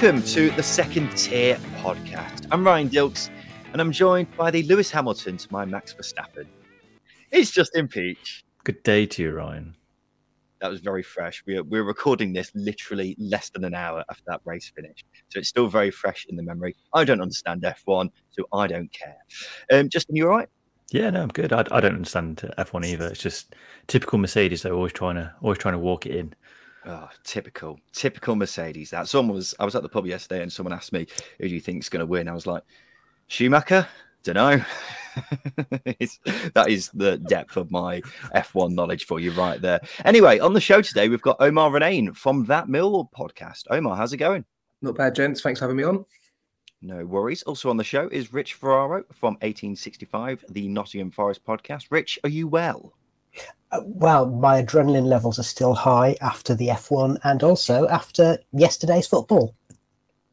Welcome to the Second Tier Podcast. I'm Ryan Dilks and I'm joined by the Lewis Hamilton to my Max Verstappen. It's Justin Peach. Good day to you, Ryan. That was very fresh. We're, we're recording this literally less than an hour after that race finished. So it's still very fresh in the memory. I don't understand F1, so I don't care. Um, Justin, you all right? Yeah, no, I'm good. I, I don't understand F1 either. It's just typical Mercedes. They're always trying to always trying to walk it in. Oh, typical, typical Mercedes. That someone was. I was at the pub yesterday, and someone asked me, "Who do you think is going to win?" I was like, "Schumacher." Don't know. that is the depth of my F1 knowledge for you right there. Anyway, on the show today, we've got Omar Renane from That Millwall podcast. Omar, how's it going? Not bad, gents. Thanks for having me on. No worries. Also on the show is Rich Ferraro from 1865, the Nottingham Forest podcast. Rich, are you well? Uh, well, my adrenaline levels are still high after the F1 and also after yesterday's football.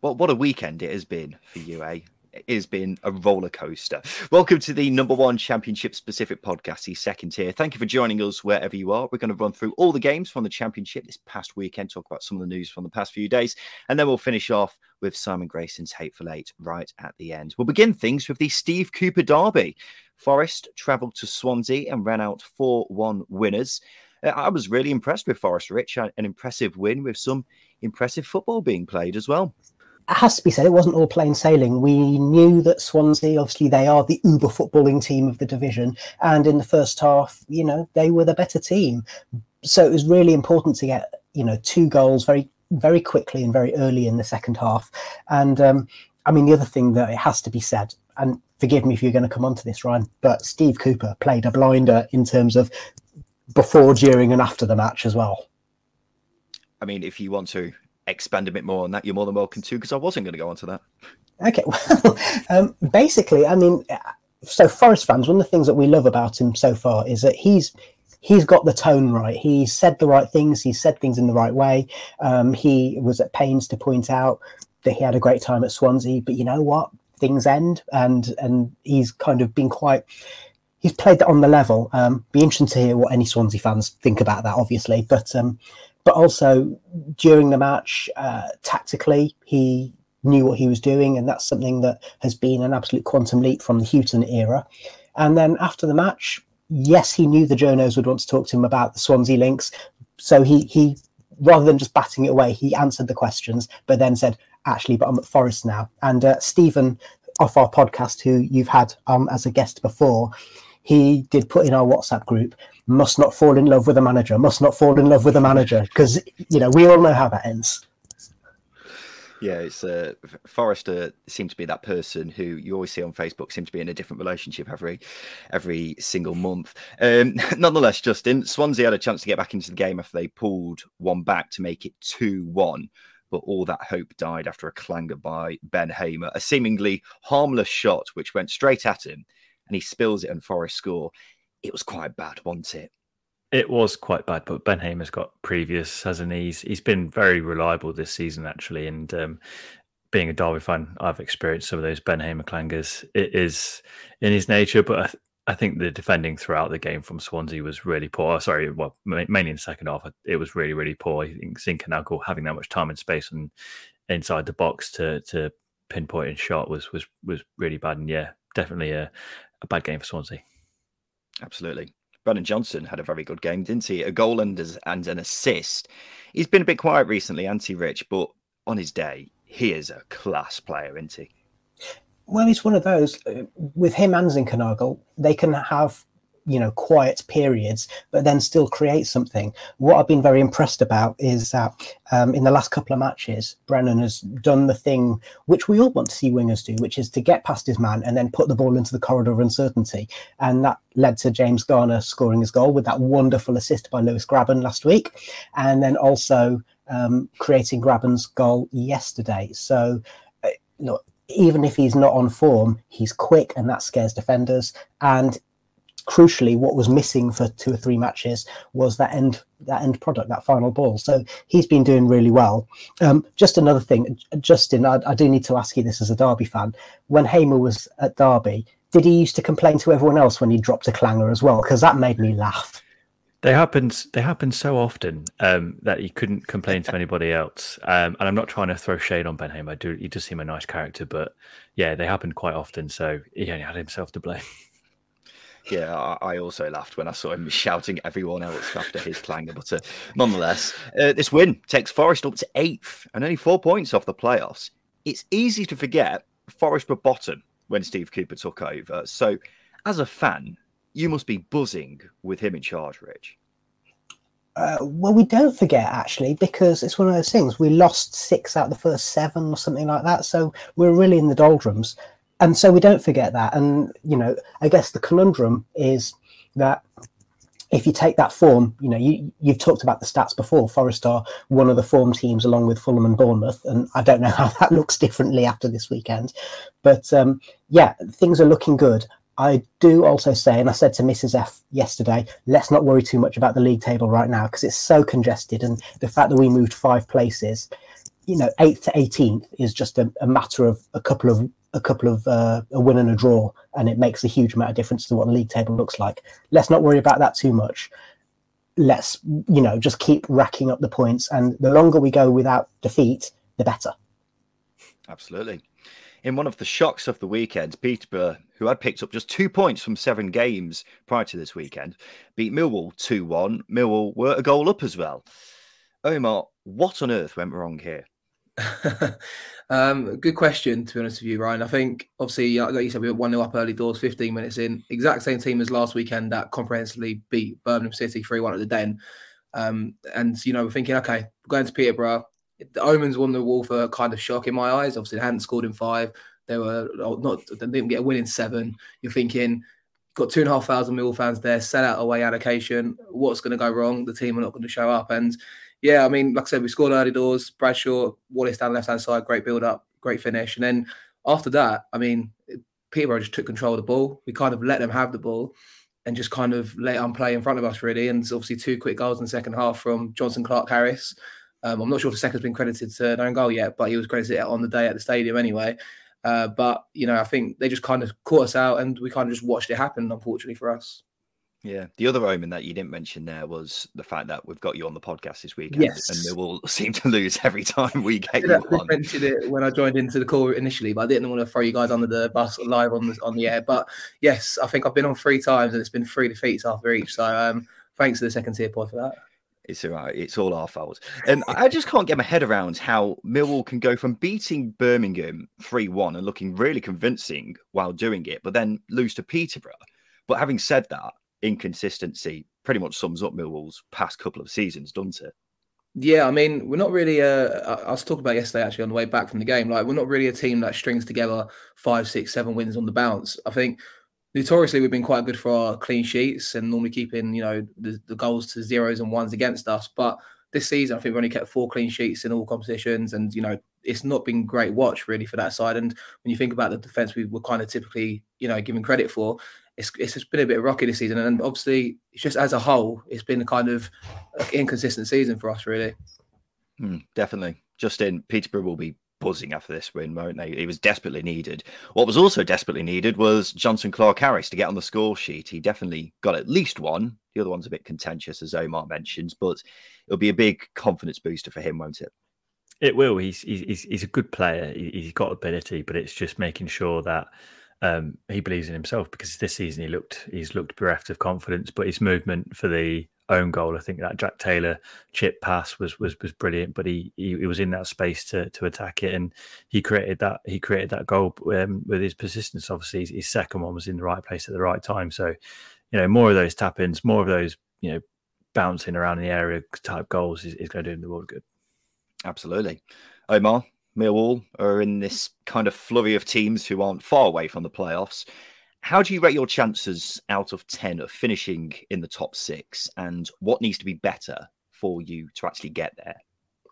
Well, what a weekend it has been for you, eh? It has been a roller coaster. Welcome to the number one championship specific podcast, the second tier. Thank you for joining us wherever you are. We're going to run through all the games from the championship this past weekend, talk about some of the news from the past few days, and then we'll finish off with Simon Grayson's Hateful Eight right at the end. We'll begin things with the Steve Cooper Derby. Forest travelled to Swansea and ran out 4 1 winners. Uh, I was really impressed with Forest Rich, an impressive win with some impressive football being played as well it has to be said, it wasn't all plain sailing. We knew that Swansea, obviously, they are the uber footballing team of the division. And in the first half, you know, they were the better team. So it was really important to get, you know, two goals very, very quickly and very early in the second half. And um, I mean, the other thing that it has to be said, and forgive me if you're going to come on to this, Ryan, but Steve Cooper played a blinder in terms of before, during, and after the match as well. I mean, if you want to expand a bit more on that, you're more than welcome to, because I wasn't going to go on to that. Okay, well, um, basically, I mean, so Forest fans, one of the things that we love about him so far is that he's he's got the tone right. He said the right things. He said things in the right way. Um, he was at pains to point out that he had a great time at Swansea, but you know what? Things end, and and he's kind of been quite. He's played that on the level. Um, be interesting to hear what any Swansea fans think about that, obviously. But um, but also during the match, uh, tactically, he knew what he was doing, and that's something that has been an absolute quantum leap from the Hughton era. And then after the match, yes, he knew the journos would want to talk to him about the Swansea links, so he he rather than just batting it away, he answered the questions, but then said, "Actually, but I'm at Forest now." And uh, Stephen, off our podcast, who you've had um, as a guest before, he did put in our WhatsApp group must not fall in love with a manager, must not fall in love with a manager, because you know we all know how that ends. Yeah, it's uh, Forrester seemed to be that person who you always see on Facebook seems to be in a different relationship every every single month. Um, nonetheless, Justin Swansea had a chance to get back into the game after they pulled one back to make it two one. But all that hope died after a clanger by Ben Hamer, a seemingly harmless shot which went straight at him, and he spills it and Forest score it was quite bad, wasn't it? It was quite bad, but Ben Hamer's got previous, hasn't he? He's, he's been very reliable this season, actually. And um, being a Derby fan, I've experienced some of those Ben Hamer clangers. It is in his nature, but I, think the defending throughout the game from Swansea was really poor. Oh, sorry, well, mainly in the second half, it was really, really poor. I think Zinchenko having that much time and space and inside the box to to pinpoint and shot was was was really bad. And yeah, definitely a, a bad game for Swansea. Absolutely. Brennan Johnson had a very good game, didn't he? A goal and, and an assist. He's been a bit quiet recently, anti Rich, but on his day, he is a class player, isn't he? Well, it's one of those. Uh, with him and Zinchenko, they can have you know quiet periods but then still create something. What i've been very impressed about is that um, in the last couple of matches brennan has done the thing which we all want to see wingers do which is to get past his man and then put the ball into the corridor of uncertainty. And that led to james garner scoring his goal with that wonderful assist by lewis grabban last week. And then also um, creating grabban's goal yesterday. So uh, look even if he's not on form, he's quick and that scares defenders. And crucially, what was missing for two or three matches was that end that end product, that final ball. So he's been doing really well. Um, just another thing, Justin, I, I, do need to ask you this as a Derby fan. When Hamer was at Derby, did he used to complain to everyone else when he dropped a clanger as well? Because that made me laugh. They happened. They happened so often um, that you couldn't complain to anybody else. Um, and I'm not trying to throw shade on Ben Hamer. I do. He does seem a nice character, but yeah, they happened quite often. So he only had himself to blame. Yeah, I, also laughed when I saw him shouting at everyone else after his clanger. But uh, nonetheless, uh, this win takes Forest up to eighth and only four points off the playoffs. It's easy to forget Forest were bottom when Steve Cooper took over. So, as a fan, you must be buzzing with him in charge, Rich. Uh, well, we don't forget actually, because it's one of those things. We lost six out of the first seven or something like that, so we're really in the doldrums, and so we don't forget that. And you know, I guess the conundrum is that if you take that form, you know, you you've talked about the stats before. Forest are one of the form teams along with Fulham and Bournemouth, and I don't know how that looks differently after this weekend, but um, yeah, things are looking good. I do also say, and I said to Mrs. F yesterday, let's not worry too much about the league table right now because it's so congested. And the fact that we moved five places, you know, eighth to 18th is just a, a matter of a couple of a couple of uh, a win and a draw, and it makes a huge amount of difference to what the league table looks like. Let's not worry about that too much. Let's, you know, just keep racking up the points, and the longer we go without defeat, the better. Absolutely. In one of the shocks of the weekend, Peterborough, who had picked up just two points from seven games prior to this weekend, beat Millwall 2 1. Millwall were a goal up as well. Omar, what on earth went wrong here? um, good question, to be honest with you, Ryan. I think, obviously, like you said, we were 1 0 up early doors, 15 minutes in. Exact same team as last weekend that comprehensively beat Birmingham City 3 1 at the Den. Um, and, you know, we're thinking, okay, we're going to Peterborough the Omens won the wall for uh, kind of shock in my eyes. Obviously, they hadn't scored in five. They were not. They didn't get a win in seven. You're thinking, got two and a half thousand Mill fans there, set out away allocation. What's going to go wrong? The team are not going to show up. And yeah, I mean, like I said, we scored early doors. Bradshaw, Wallace down left hand side, great build up, great finish. And then after that, I mean, Peterborough just took control of the ball. We kind of let them have the ball and just kind of let them play in front of us, really. And obviously, two quick goals in the second half from Jonson Clarke-Harris. Um, I'm not sure if the second's been credited to an own goal yet, but he was credited on the day at the stadium anyway. Uh, but you know, I think they just kind of caught us out, and we kind of just watched it happen. Unfortunately for us. Yeah, the other omen that you didn't mention there was the fact that we've got you on the podcast this weekend, yes. and we will seem to lose every time we get you I on. mentioned it when I joined into the call initially, but I didn't want to throw you guys under the bus live on the on the air. But yes, I think I've been on three times, and it's been three defeats after each. So um, thanks to the second tier pod for that. It's all right. It's all our fault. And I just can't get my head around how Millwall can go from beating Birmingham 3 1 and looking really convincing while doing it, but then lose to Peterborough. But having said that, inconsistency pretty much sums up Millwall's past couple of seasons, doesn't it? Yeah, I mean, we're not really. Uh, I was talking about yesterday actually on the way back from the game. Like, we're not really a team that strings together five, six, seven wins on the bounce. I think notoriously we've been quite good for our clean sheets and normally keeping you know the, the, goals to zeros and ones against us. But this season i think we've only kept four clean sheets in all competitions and you know it's not been great watch really for that side. And when you think about the defense we were kind of typically you know given credit for it's, it's just been a bit rocky this season. And obviously just as a whole it's been a kind of inconsistent season for us really. Mm, definitely. Justin peterborough will be buzzing after this win, won't they? He was desperately needed. What was also desperately needed was Jonson Clarke-Harris to get on the score sheet. He definitely got at least one. The other one's a bit contentious, as Omar mentions, but it'll be a big confidence booster for him, won't it? It will. He's he's he's a good player. He's got ability, but it's just making sure that um, he believes in himself because this season he looked he's looked bereft of confidence, but his movement for the own goal. I think that Jack Taylor chip pass was was was brilliant, but he he, he was in that space to to attack it, and he created that he created that goal um, with his persistence. Obviously, his, his, second one was in the right place at the right time. So, you know, more of those tap ins, more of those you know bouncing around the area type goals is, is going to do him the world good. Absolutely, Omar. Millwall are in this kind of flurry of teams who aren't far away from the playoffs. How do you rate your chances out of 10 of finishing in the top six? And what needs to be better for you to actually get there?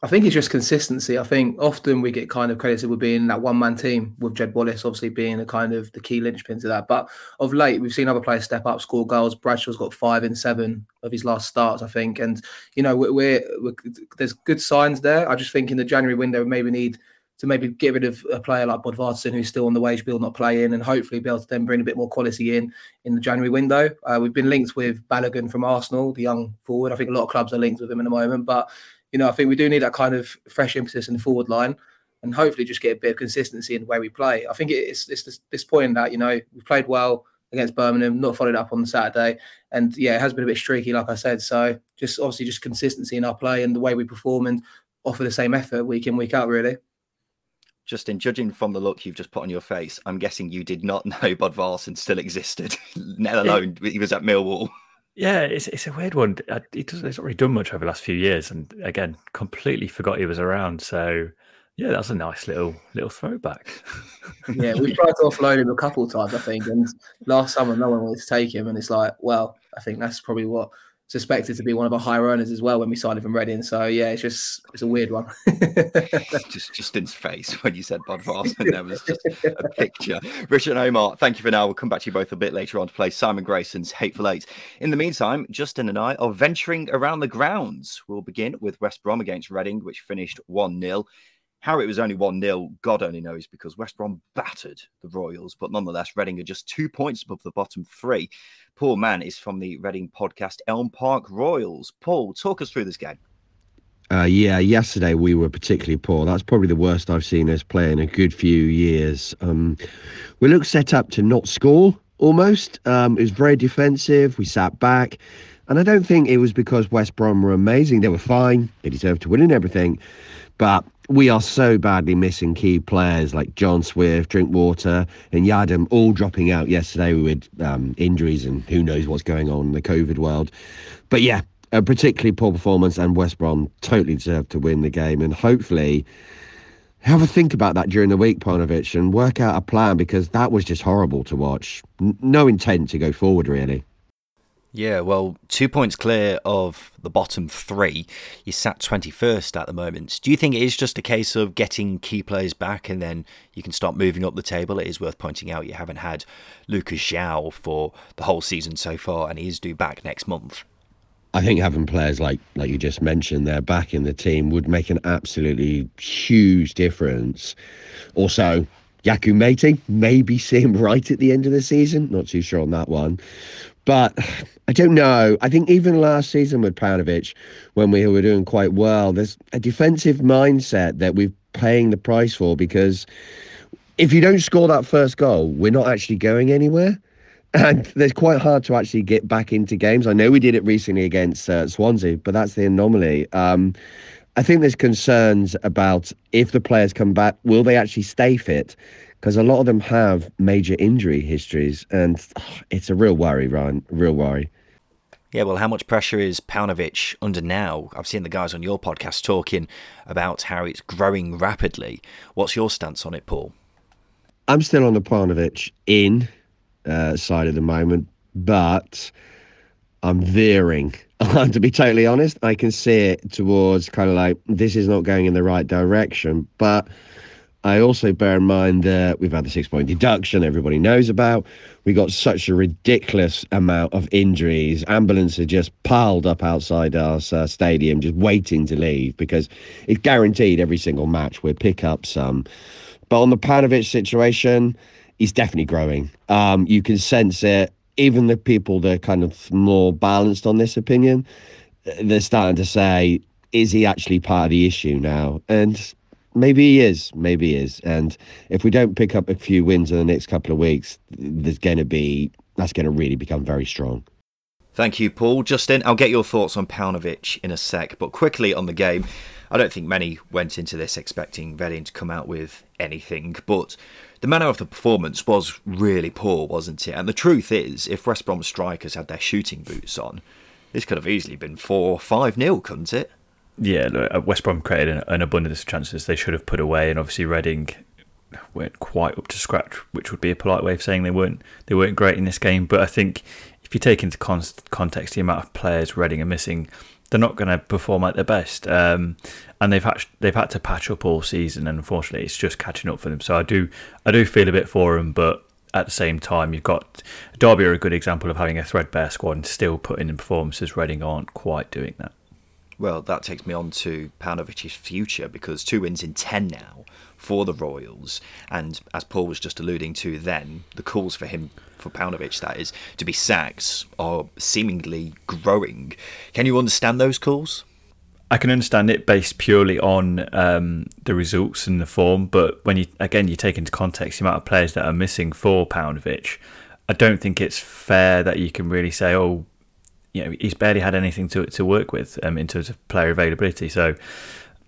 I think it's just consistency. I think often we get kind of credited with being that one man team with Jed Wallace obviously being the kind of the key linchpin to that. But of late, we've seen other players step up, score goals. Bradshaw's got five in seven of his last starts, I think. And, you know, we're, we're, we're there's good signs there. I just think in the January window, maybe need to maybe get rid of a player like Bodvarsson who's still on the wage bill, not playing, and hopefully be able to then bring a bit more quality in in the January window. Uh, we've been linked with Balogun from Arsenal, the young forward. I think a lot of clubs are linked with him in the moment, but you know I think we do need that kind of fresh emphasis in the forward line. And hopefully, just get a bit of consistency in the way we play. I think it's it's this, this point that you know we played well against Birmingham, not followed up on the Saturday, and yeah, it has been a bit streaky, like I said. So just obviously just consistency in our play and the way we perform and offer the same effort week in week out, really. Justin, judging from the look you've just put on your face, I'm guessing you did not know Bodvarsson still existed, let alone he was at Millwall. Yeah, it's it's a weird one. He does, he's not really done much over the last few years, and again, completely forgot he was around. So, yeah, that's a nice little little throwback. yeah, we've tried to offload him a couple of times, I think, and last summer no one wanted to take him, and it's like, well, I think that's probably what suspected to be one of our higher earners as well when we signed him from Reading. So yeah, it's just it's a weird one. just just Justin's face when you said Bud and there was just a picture. Richard and Omar, thank you for now. We'll come back to you both a bit later on to play Simon Grayson's Hateful Eight. In the meantime, Justin and I are venturing around the grounds. We'll begin with West Brom against Reading, which finished 1 0. How it was only 1 0, God only knows, because West Brom battered the Royals, but nonetheless, Reading are just two points above the bottom three. Paul Mann is from the Reading podcast Elm Park Royals. Paul, talk us through this game. Uh, yeah, yesterday we were particularly poor. That's probably the worst I've seen us play in a good few years. Um, we looked set up to not score almost. Um, it was very defensive. We sat back. And I don't think it was because West Brom were amazing. They were fine. They deserved to win and everything. But we are so badly missing key players like John Swift, Drinkwater, and Yiadom all dropping out yesterday with um, injuries and who knows what's going on in the COVID world. But yeah, a particularly poor performance, and West Brom totally deserved to win the game. And hopefully, have a think about that during the week, Paunovic, and work out a plan because that was just horrible to watch. N- no intent to go forward, really. Yeah, well, two points clear of the bottom three. You sat 21st at the moment. Do you think it is just a case of getting key players back and then you can start moving up the table? It is worth pointing out you haven't had Lucas João for the whole season so far, and he is due back next month. I think having players like like you just mentioned there back in the team would make an absolutely huge difference. Also, Yakou Meite, maybe see him right at the end of the season. Not too sure on that one. But I don't know. I think even last season with Paunovic, when we were doing quite well, there's a defensive mindset that we're paying the price for because if you don't score that first goal, we're not actually going anywhere. And it's quite hard to actually get back into games. I know we did it recently against uh, Swansea, but that's the anomaly. Um, I think there's concerns about if the players come back, will they actually stay fit? Because a lot of them have major injury histories, and oh, it's a real worry, Ryan. Real worry. Yeah, well, how much pressure is Paunovic under now? I've seen the guys on your podcast talking about how it's growing rapidly. What's your stance on it, Paul? I'm still on the Paunovic in uh, side at the moment, but I'm veering. to be totally honest, I can see it towards kind of like this is not going in the right direction, but I also bear in mind that we've had the six point deduction everybody knows about. We got such a ridiculous amount of injuries. Ambulances just piled up outside our uh, stadium, just waiting to leave because it's guaranteed every single match we'll pick up some. But on the Paunovic situation, he's definitely growing. Um, you can sense it. Even the people that are kind of more balanced on this opinion, they're starting to say, is he actually part of the issue now? And maybe he is. Maybe he is. And if we don't pick up a few wins in the next couple of weeks, there's going to be that's going to really become very strong. Thank you, Paul. Justin, I'll get your thoughts on Paunovic in a sec, but quickly on the game. I don't think many went into this expecting Reading to come out with anything, but the manner of the performance was really poor, wasn't it? And the truth is, if West Brom strikers had their shooting boots on, this could have easily been 4 or 5 nil, couldn't it? Yeah, look, uh, West Brom created an, an abundance of chances they should have put away, and obviously Reading weren't quite up to scratch, which would be a polite way of saying they weren't they weren't great in this game. But I think if you take into con- context the amount of players Reading are missing, they're not going to perform at their best. Um, and they've had they've had to patch up all season, and unfortunately, it's just catching up for them. So I do I do feel a bit for them, but at the same time, you've got Derby are a good example of having a threadbare squad and still putting in performances. Reading aren't quite doing that. Well, that takes me on to Paunovic's future because two wins in 10 now for the Royals. And as Paul was just alluding to then, the calls for him, for Paunovic that is, to be sacked are seemingly growing. Can you understand those calls? I can understand it based purely on um, the results and the form, but when you again you take into context the amount of players that are missing for Paunovic, I don't think it's fair that you can really say, oh, you know, he's barely had anything to to work with um, in terms of player availability. So,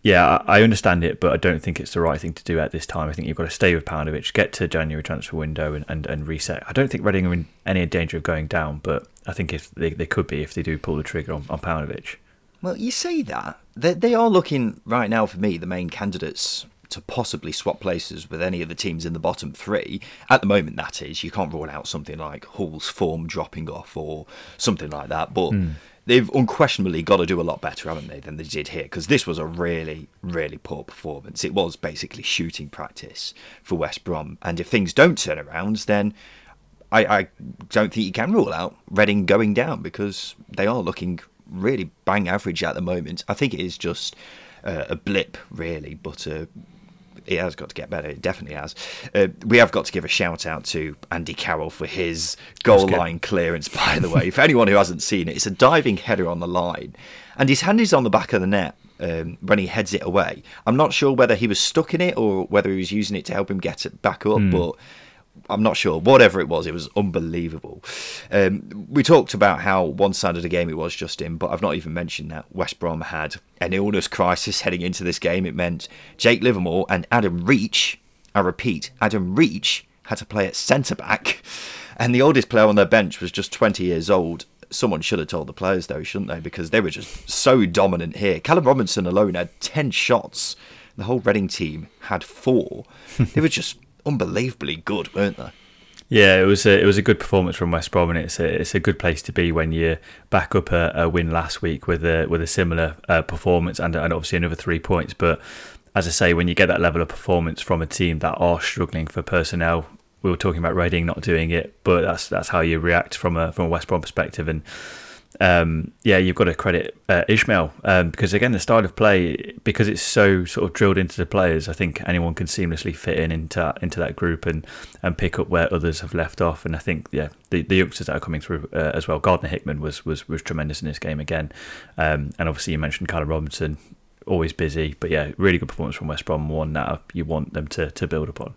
yeah, I, understand it, but I don't think it's the right thing to do at this time. I think you've got to stay with Paunovic, get to January transfer window, and, and, and reset. I don't think Reading are in any danger of going down, but I think if they, they could be if they do pull the trigger on, on Paunovic. Well, you say that. They, they are looking right now for me the main candidates to possibly swap places with any of the teams in the bottom three. At the moment, that is. You can't rule out something like Hull's form dropping off or something like that. But mm. they've unquestionably got to do a lot better, haven't they, than they did here? Because this was a really, really poor performance. It was basically shooting practice for West Brom. And if things don't turn around, then. I, I don't think you can rule out Reading going down because they are looking really bang average at the moment. I think it is just uh, a blip, really, but uh, it has got to get better. It definitely has. Uh, we have got to give a shout out to Andy Carroll for his goal line clearance. By the way, for anyone who hasn't seen it, it's a diving header on the line, and his hand is on the back of the net. Um, when he heads it away, I'm not sure whether he was stuck in it or whether he was using it to help him get it back up. Mm. But I'm not sure. Whatever it was, it was unbelievable. Um, we talked about how one-sided a game it was, Justin, but I've not even mentioned that West Brom had an illness crisis heading into this game. It meant Jake Livermore and Adam Reach. I repeat, Adam Reach had to play at centre back, and the oldest player on their bench was just 20 years old. Someone should have told the players though, shouldn't they? Because they were just so dominant here. Callum Robinson alone had 10 shots. The whole Reading team had four. they were just unbelievably good, weren't they? Yeah, it was a it was a good performance from West Brom, and it's a it's a good place to be when you back up a, a win last week with a with a similar uh, performance and and obviously another three points. But as I say, when you get that level of performance from a team that are struggling for personnel, we were talking about Reading not doing it, but that's that's how you react from a from a West Brom perspective, and um, yeah, you've got to credit uh, Ismaël um, because again, the style of play because it's so sort of drilled into the players. I think anyone can seamlessly fit in into into that group and and pick up where others have left off. And I think yeah, the, the youngsters that are coming through uh, as well. Gardner Hickman was was was tremendous in this game again, um, and obviously you mentioned Callum Robinson, always busy, but yeah, really good performance from West Brom. One that you want them to to build upon.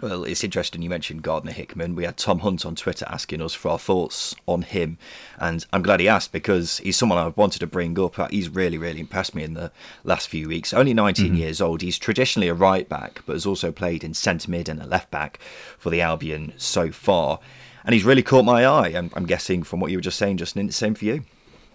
Well, it's interesting you mentioned Gardner Hickman. We had Tom Hunt on Twitter asking us for our thoughts on him, and I'm glad he asked because he's someone I've wanted to bring up. He's really, really impressed me in the last few weeks. Only 19 mm-hmm. years old. He's traditionally a right back, but has also played in centre mid and a left back for the Albion so far. And he's really caught my eye. I'm, I'm guessing from what you were just saying, Justin, it's the same for you.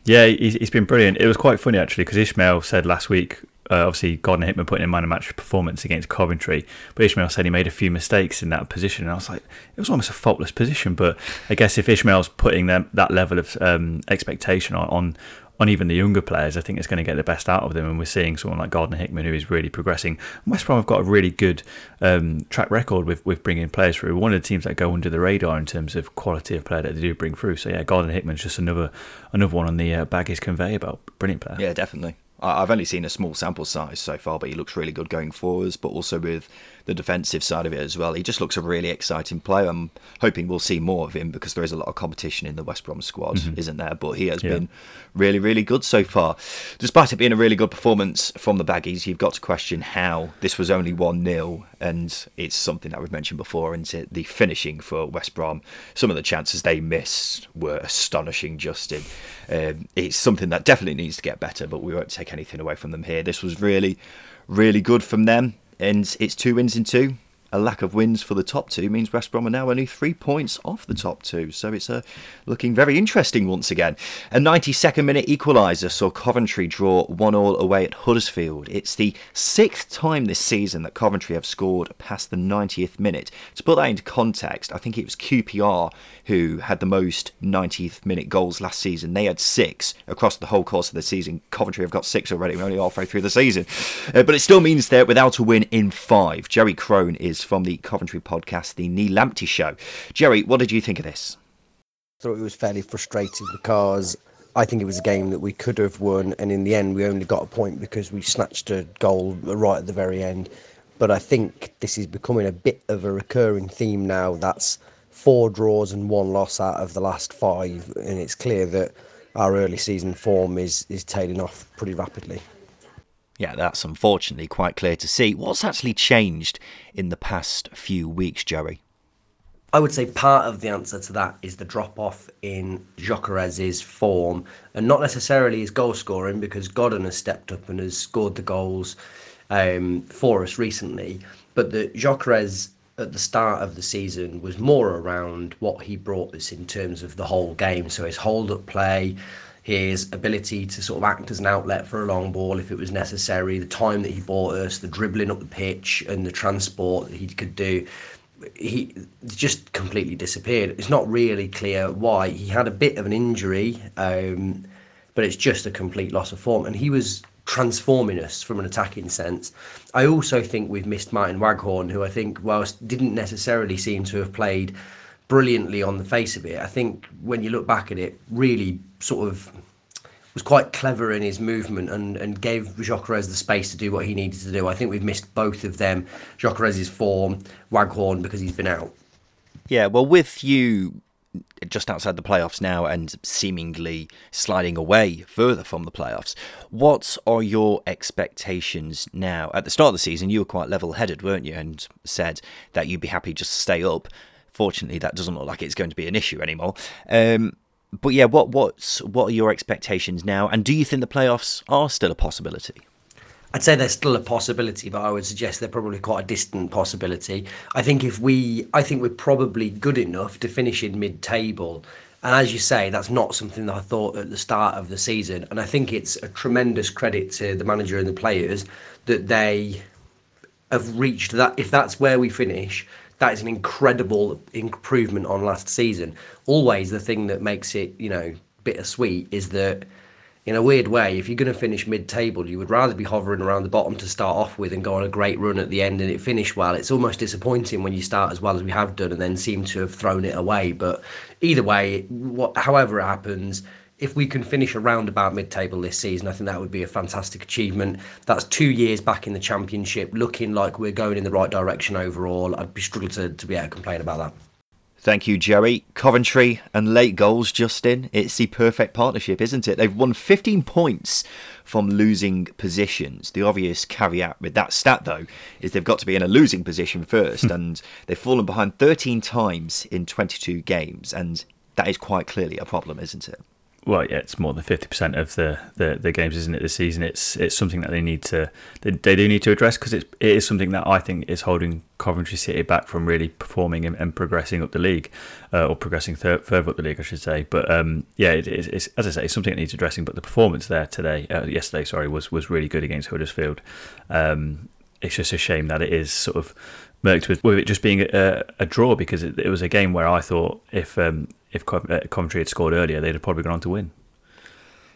Yeah, he's been brilliant. It was quite funny actually because Ismaël said last week uh, obviously Gardner Hickman putting in of match performance against Coventry, but Ismaël said he made a few mistakes in that position, and I was like, it was almost a faultless position. But I guess if Ismaël's putting them that level of um, expectation on, on on even the younger players, I think it's going to get the best out of them. And we're seeing someone like Gardner Hickman who is really progressing. West Brom have got a really good um, track record with, with bringing players through. One of the teams that go under the radar in terms of quality of player that they do bring through. So yeah, Gardner Hickman's just another another one on the uh, baggage conveyor belt. Brilliant player. Yeah, definitely. I've only seen a small sample size so far, but he looks really good going forwards, but also with the defensive side of it as well. He just looks a really exciting player. I'm hoping we'll see more of him because there is a lot of competition in the West Brom squad, mm-hmm. isn't there? But he has yeah. been really, really good so far. Despite it being a really good performance from the Baggies, you've got to question how this was only 1 0, and it's something that we've mentioned before, into the finishing for West Brom. Some of the chances they missed were astonishing, Justin. Um, it's something that definitely needs to get better, but we won't take anything away from them here. This was really, really good from them and it's two wins in two. A lack of wins for the top two means West Brom are now only three points off the top two. So it's uh, looking very interesting once again. A 92nd minute equaliser saw Coventry draw 1 all away at Huddersfield. It's the sixth time this season that Coventry have scored past the 90th minute. To put that into context, I think it was QPR who had the most 90th minute goals last season. They had six across the whole course of the season. Coventry have got six already. We're only halfway through the season. Uh, but it still means they're without a win in five. Jerry Crone is from the Coventry podcast, The Neil Lamptey Show. Jerry, what did you think of this? I thought it was fairly frustrating because I think it was a game that we could have won, and in the end, we only got a point because we snatched a goal right at the very end. But I think this is becoming a bit of a recurring theme now. That's four draws and one loss out of the last five, and it's clear that our early season form is is tailing off pretty rapidly. Yeah, that's unfortunately quite clear to see. What's actually changed in the past few weeks, Joey? I would say part of the answer to that is the drop off in Gyökeres's form, and not necessarily his goal scoring, because Godden has stepped up and has scored the goals um, for us recently. But the Gyökeres at the start of the season was more around what he brought us in terms of the whole game. So his hold up play, his ability to sort of act as an outlet for a long ball if it was necessary, the time that he bought us, the dribbling up the pitch, and the transport that he could do. He just completely disappeared. It's not really clear why. He had a bit of an injury, um, but it's just a complete loss of form. And he was transforming us from an attacking sense. I also think we've missed Martin Waghorn, who I think, whilst didn't necessarily seem to have played brilliantly on the face of it, I think when you look back at it, really sort of was quite clever in his movement and, and gave Gyökeres the space to do what he needed to do. I think we've missed both of them. Gyökeres's form, Waghorn because he's been out. Yeah, well, with you just outside the playoffs now and seemingly sliding away further from the playoffs. What are your expectations now? At the start of the season, you were quite level headed, weren't you? And said that you'd be happy just to stay up. Fortunately, that doesn't look like it's going to be an issue anymore. Um, but yeah, what what's what are your expectations now? And do you think the playoffs are still a possibility? I'd say there's still a possibility, but I would suggest they're probably quite a distant possibility. I think if we, I think we're probably good enough to finish in mid-table, and as you say, that's not something that I thought at the start of the season. And I think it's a tremendous credit to the manager and the players that they have reached that. If that's where we finish, that is an incredible improvement on last season. Always the thing that makes it, you know, bittersweet is that in a weird way, if you're going to finish mid-table, you would rather be hovering around the bottom to start off with and go on a great run at the end and it finish well. It's almost disappointing when you start as well as we have done and then seem to have thrown it away. But either way, what, however it happens, if we can finish around about mid-table this season, I think that would be a fantastic achievement. That's two years back in the championship, looking like we're going in the right direction overall. I'd be struggling to, to be able to complain about that. Thank you, Joey. Coventry and late goals, Justin. It's the perfect partnership, isn't it? They've won 15 points from losing positions. The obvious caveat with that stat, though, is they've got to be in a losing position first, and they've fallen behind 13 times in 22 games, and that is quite clearly a problem, isn't it? Well, yeah, it's more than fifty percent of the, the, the games, isn't it? This season, it's it's something that they need to they, they do need to address because it is something that I think is holding Coventry City back from really performing and, and progressing up the league, uh, or progressing further up the league, I should say. But um, yeah, it, it's, it's, as I say, it's something that needs addressing. But the performance there today, uh, yesterday, sorry, was was really good against Huddersfield. Um, it's just a shame that it is sort of merked with, with it just being a, a draw because it, it, was a game where I thought if um, if uh, Coventry had scored earlier, they'd have probably gone on to win.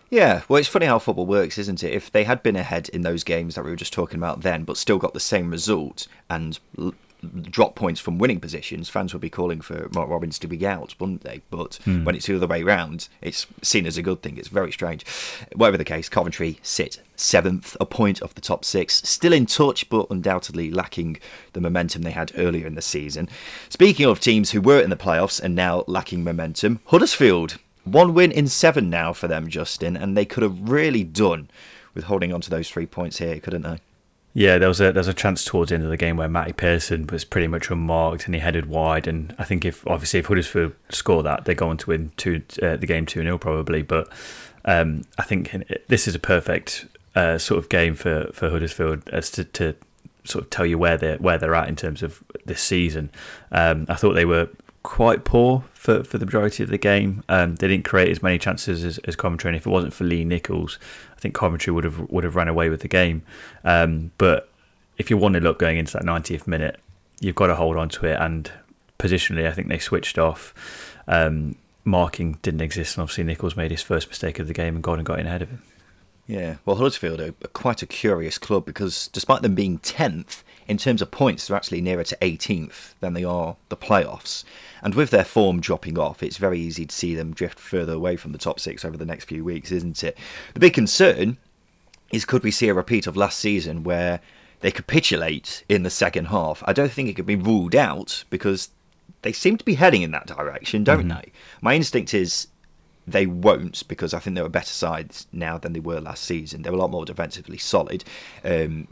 Yeah, well, it's funny how football works, isn't it? If they had been ahead in those games that we were just talking about then, but still got the same result and drop points from winning positions, fans would be calling for Mark Robins to be out, wouldn't they? But hmm. when it's the other way round, it's seen as a good thing. It's very strange. Whatever the case, Coventry sit seventh, a point off the top six, still in touch, but undoubtedly lacking the momentum they had earlier in the season. Speaking of teams who were in the playoffs and now lacking momentum, Huddersfield one win in seven now for them, Justin, and they could have really done with holding on to those three points here, couldn't they? Yeah, there was a there was a chance towards the end of the game where Matty Pearson was pretty much unmarked and he headed wide. And I think if obviously if Huddersfield score that, they're going to win two uh, the game two 0 probably. But um, I think this is a perfect uh, sort of game for, for Huddersfield as to, to sort of tell you where they're where they're at in terms of this season. Um, I thought they were quite poor for, for the majority of the game. Um, they didn't create as many chances as, as Coventry, and if it wasn't for Lee Nicholls, I think Coventry would have would have run away with the game. Um, but if you want to look going into that 90th minute, you've got to hold on to it. And positionally, I think they switched off. Um, marking didn't exist, and obviously Nicholls made his first mistake of the game, and Godden got in ahead of him. Yeah, well, Huddersfield are quite a curious club because despite them being 10th, in terms of points, they're actually nearer to 18th than they are the playoffs. And with their form dropping off, it's very easy to see them drift further away from the top six over the next few weeks, isn't it? The big concern is could we see a repeat of last season where they capitulate in the second half? I don't think it could be ruled out because they seem to be heading in that direction, don't mm-hmm. they? My instinct is they won't because I think they're a better side now than they were last season. They're a lot more defensively solid. Um,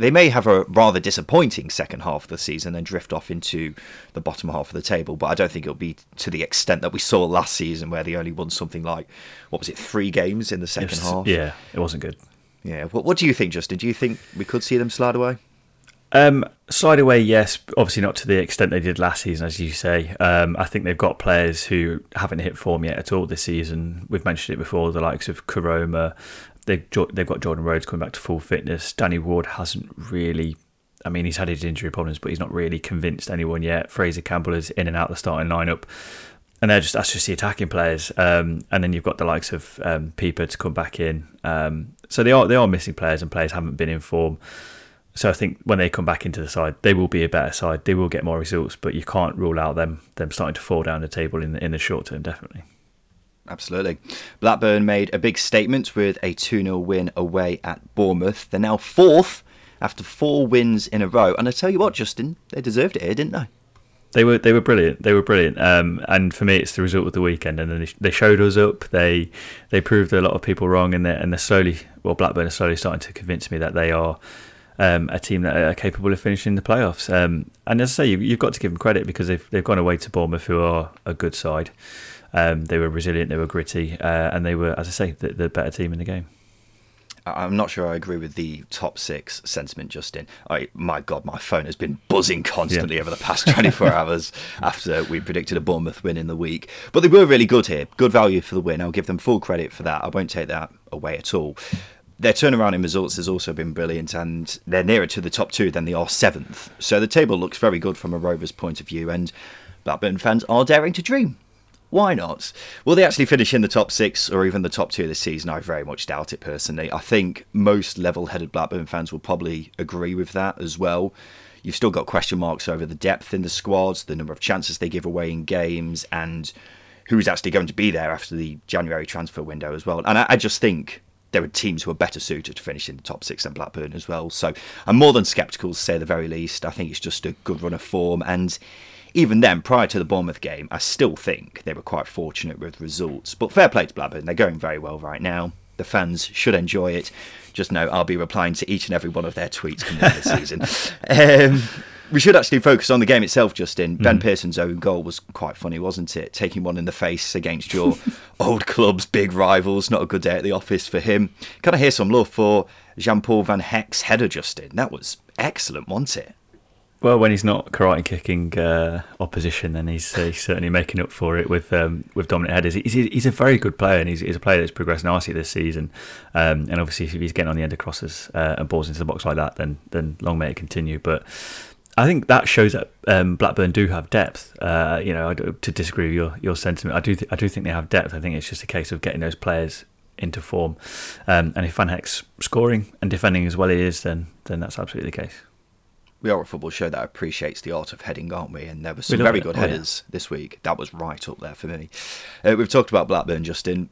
they may have a rather disappointing second half of the season and drift off into the bottom half of the table, but I don't think it'll be to the extent that we saw last season where they only won something like, what was it, three games in the second was, half? Yeah, it wasn't good. Yeah. What, what do you think, Justin? Do you think we could see them slide away? Um, slide away, yes. Obviously, not to the extent they did last season, as you say. Um, I think they've got players who haven't hit form yet at all this season. We've mentioned it before, the likes of Koroma, they've they've got Jordan Rhodes coming back to full fitness. Danny Ward hasn't really. I mean, he's had his injury problems, but he's not really convinced anyone yet. Fraizer Campbell is in and out the starting lineup, and they're just that's just the attacking players. Um, and then you've got the likes of um, Pipa to come back in. Um, so they are they are missing players, and players haven't been in form. So I think when they come back into the side, they will be a better side. They will get more results, but you can't rule out them them starting to fall down the table in the, in the short term, definitely. Absolutely. Blackburn made a big statement with a 2 0 win away at Bournemouth. They're now fourth after four wins in a row. And I tell you what, Justin, they deserved it here, didn't they? They were they were brilliant. They were brilliant. Um, and for me, it's the result of the weekend. And they, they showed us up. They they proved a lot of people wrong. And they're, and they're slowly, well, Blackburn are slowly starting to convince me that they are um, a team that are capable of finishing the playoffs. Um, and as I say, you, have got to give them credit because they've they've gone away to Bournemouth, who are a good side. Um, they were resilient, they were gritty, uh, and they were, as I say, the, the, better team in the game. I'm not sure I agree with the top six sentiment, Justin. I, my God, my phone has been buzzing constantly yeah. over the past 24 hours after we predicted a Bournemouth win in the week. But they were really good here. Good value for the win. I'll give them full credit for that. I won't take that away at all. Their turnaround in results has also been brilliant, and they're nearer to the top two than they are seventh. So the table looks very good from a Rovers point of view, and Blackburn fans are daring to dream. Why not? Will they actually finish in the top six or even the top two this season? I very much doubt it personally. I think most level headed Blackburn fans will probably agree with that as well. You've still got question marks over the depth in the squads, the number of chances they give away in games, and who's actually going to be there after the January transfer window as well. And I, I just think there are teams who are better suited to finish in the top six than Blackburn as well. So I'm more than sceptical to say the very least. I think it's just a good run of form and even then, prior to the Bournemouth game, I still think they were quite fortunate with results. But fair play to Blackburn, they're going very well right now. The fans should enjoy it. Just know I'll be replying to each and every one of their tweets coming this season. Um, we should actually focus on the game itself, Justin. Ben mm. Pearson's own goal was quite funny, wasn't it? Taking one in the face against your old club's big rivals. Not a good day at the office for him. Can I hear some love for Jan Paul van Hecke's header, Justin? That was excellent, wasn't it? Well, when he's not karate kicking uh, opposition, then he's, he's, certainly making up for it with um, with dominant headers. He's, he's a very good player, and he's, he's a player that's progressed nicely this season. Um, and obviously, if he's getting on the end of crosses uh, and balls into the box like that, then then long may it continue. But I think that shows that um, Blackburn do have depth. Uh, you know, to disagree with your, your sentiment, I do th- I do think they have depth. I think it's just a case of getting those players into form. Um, and if Van Hecke's scoring and defending as well as he is, then then that's absolutely the case we are a football show that appreciates the art of heading, aren't we? And there were some very it. good oh, headers yeah. this week. That was right up there for me. Uh, we've talked about Blackburn, Justin.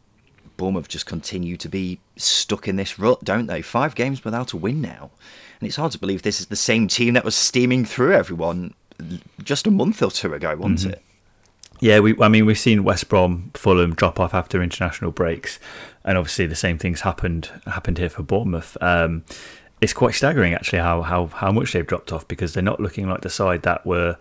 Bournemouth just continue to be stuck in this rut, don't they? Five games without a win now. And it's hard to believe this is the same team that was steaming through everyone just a month or two ago, wasn't mm-hmm. it? Yeah, we. I mean, we've seen West Brom, Fulham drop off after international breaks, and obviously the same things happened happened here for Bournemouth. Um, it's quite staggering actually how, how how much they've dropped off because they're not looking like the side that were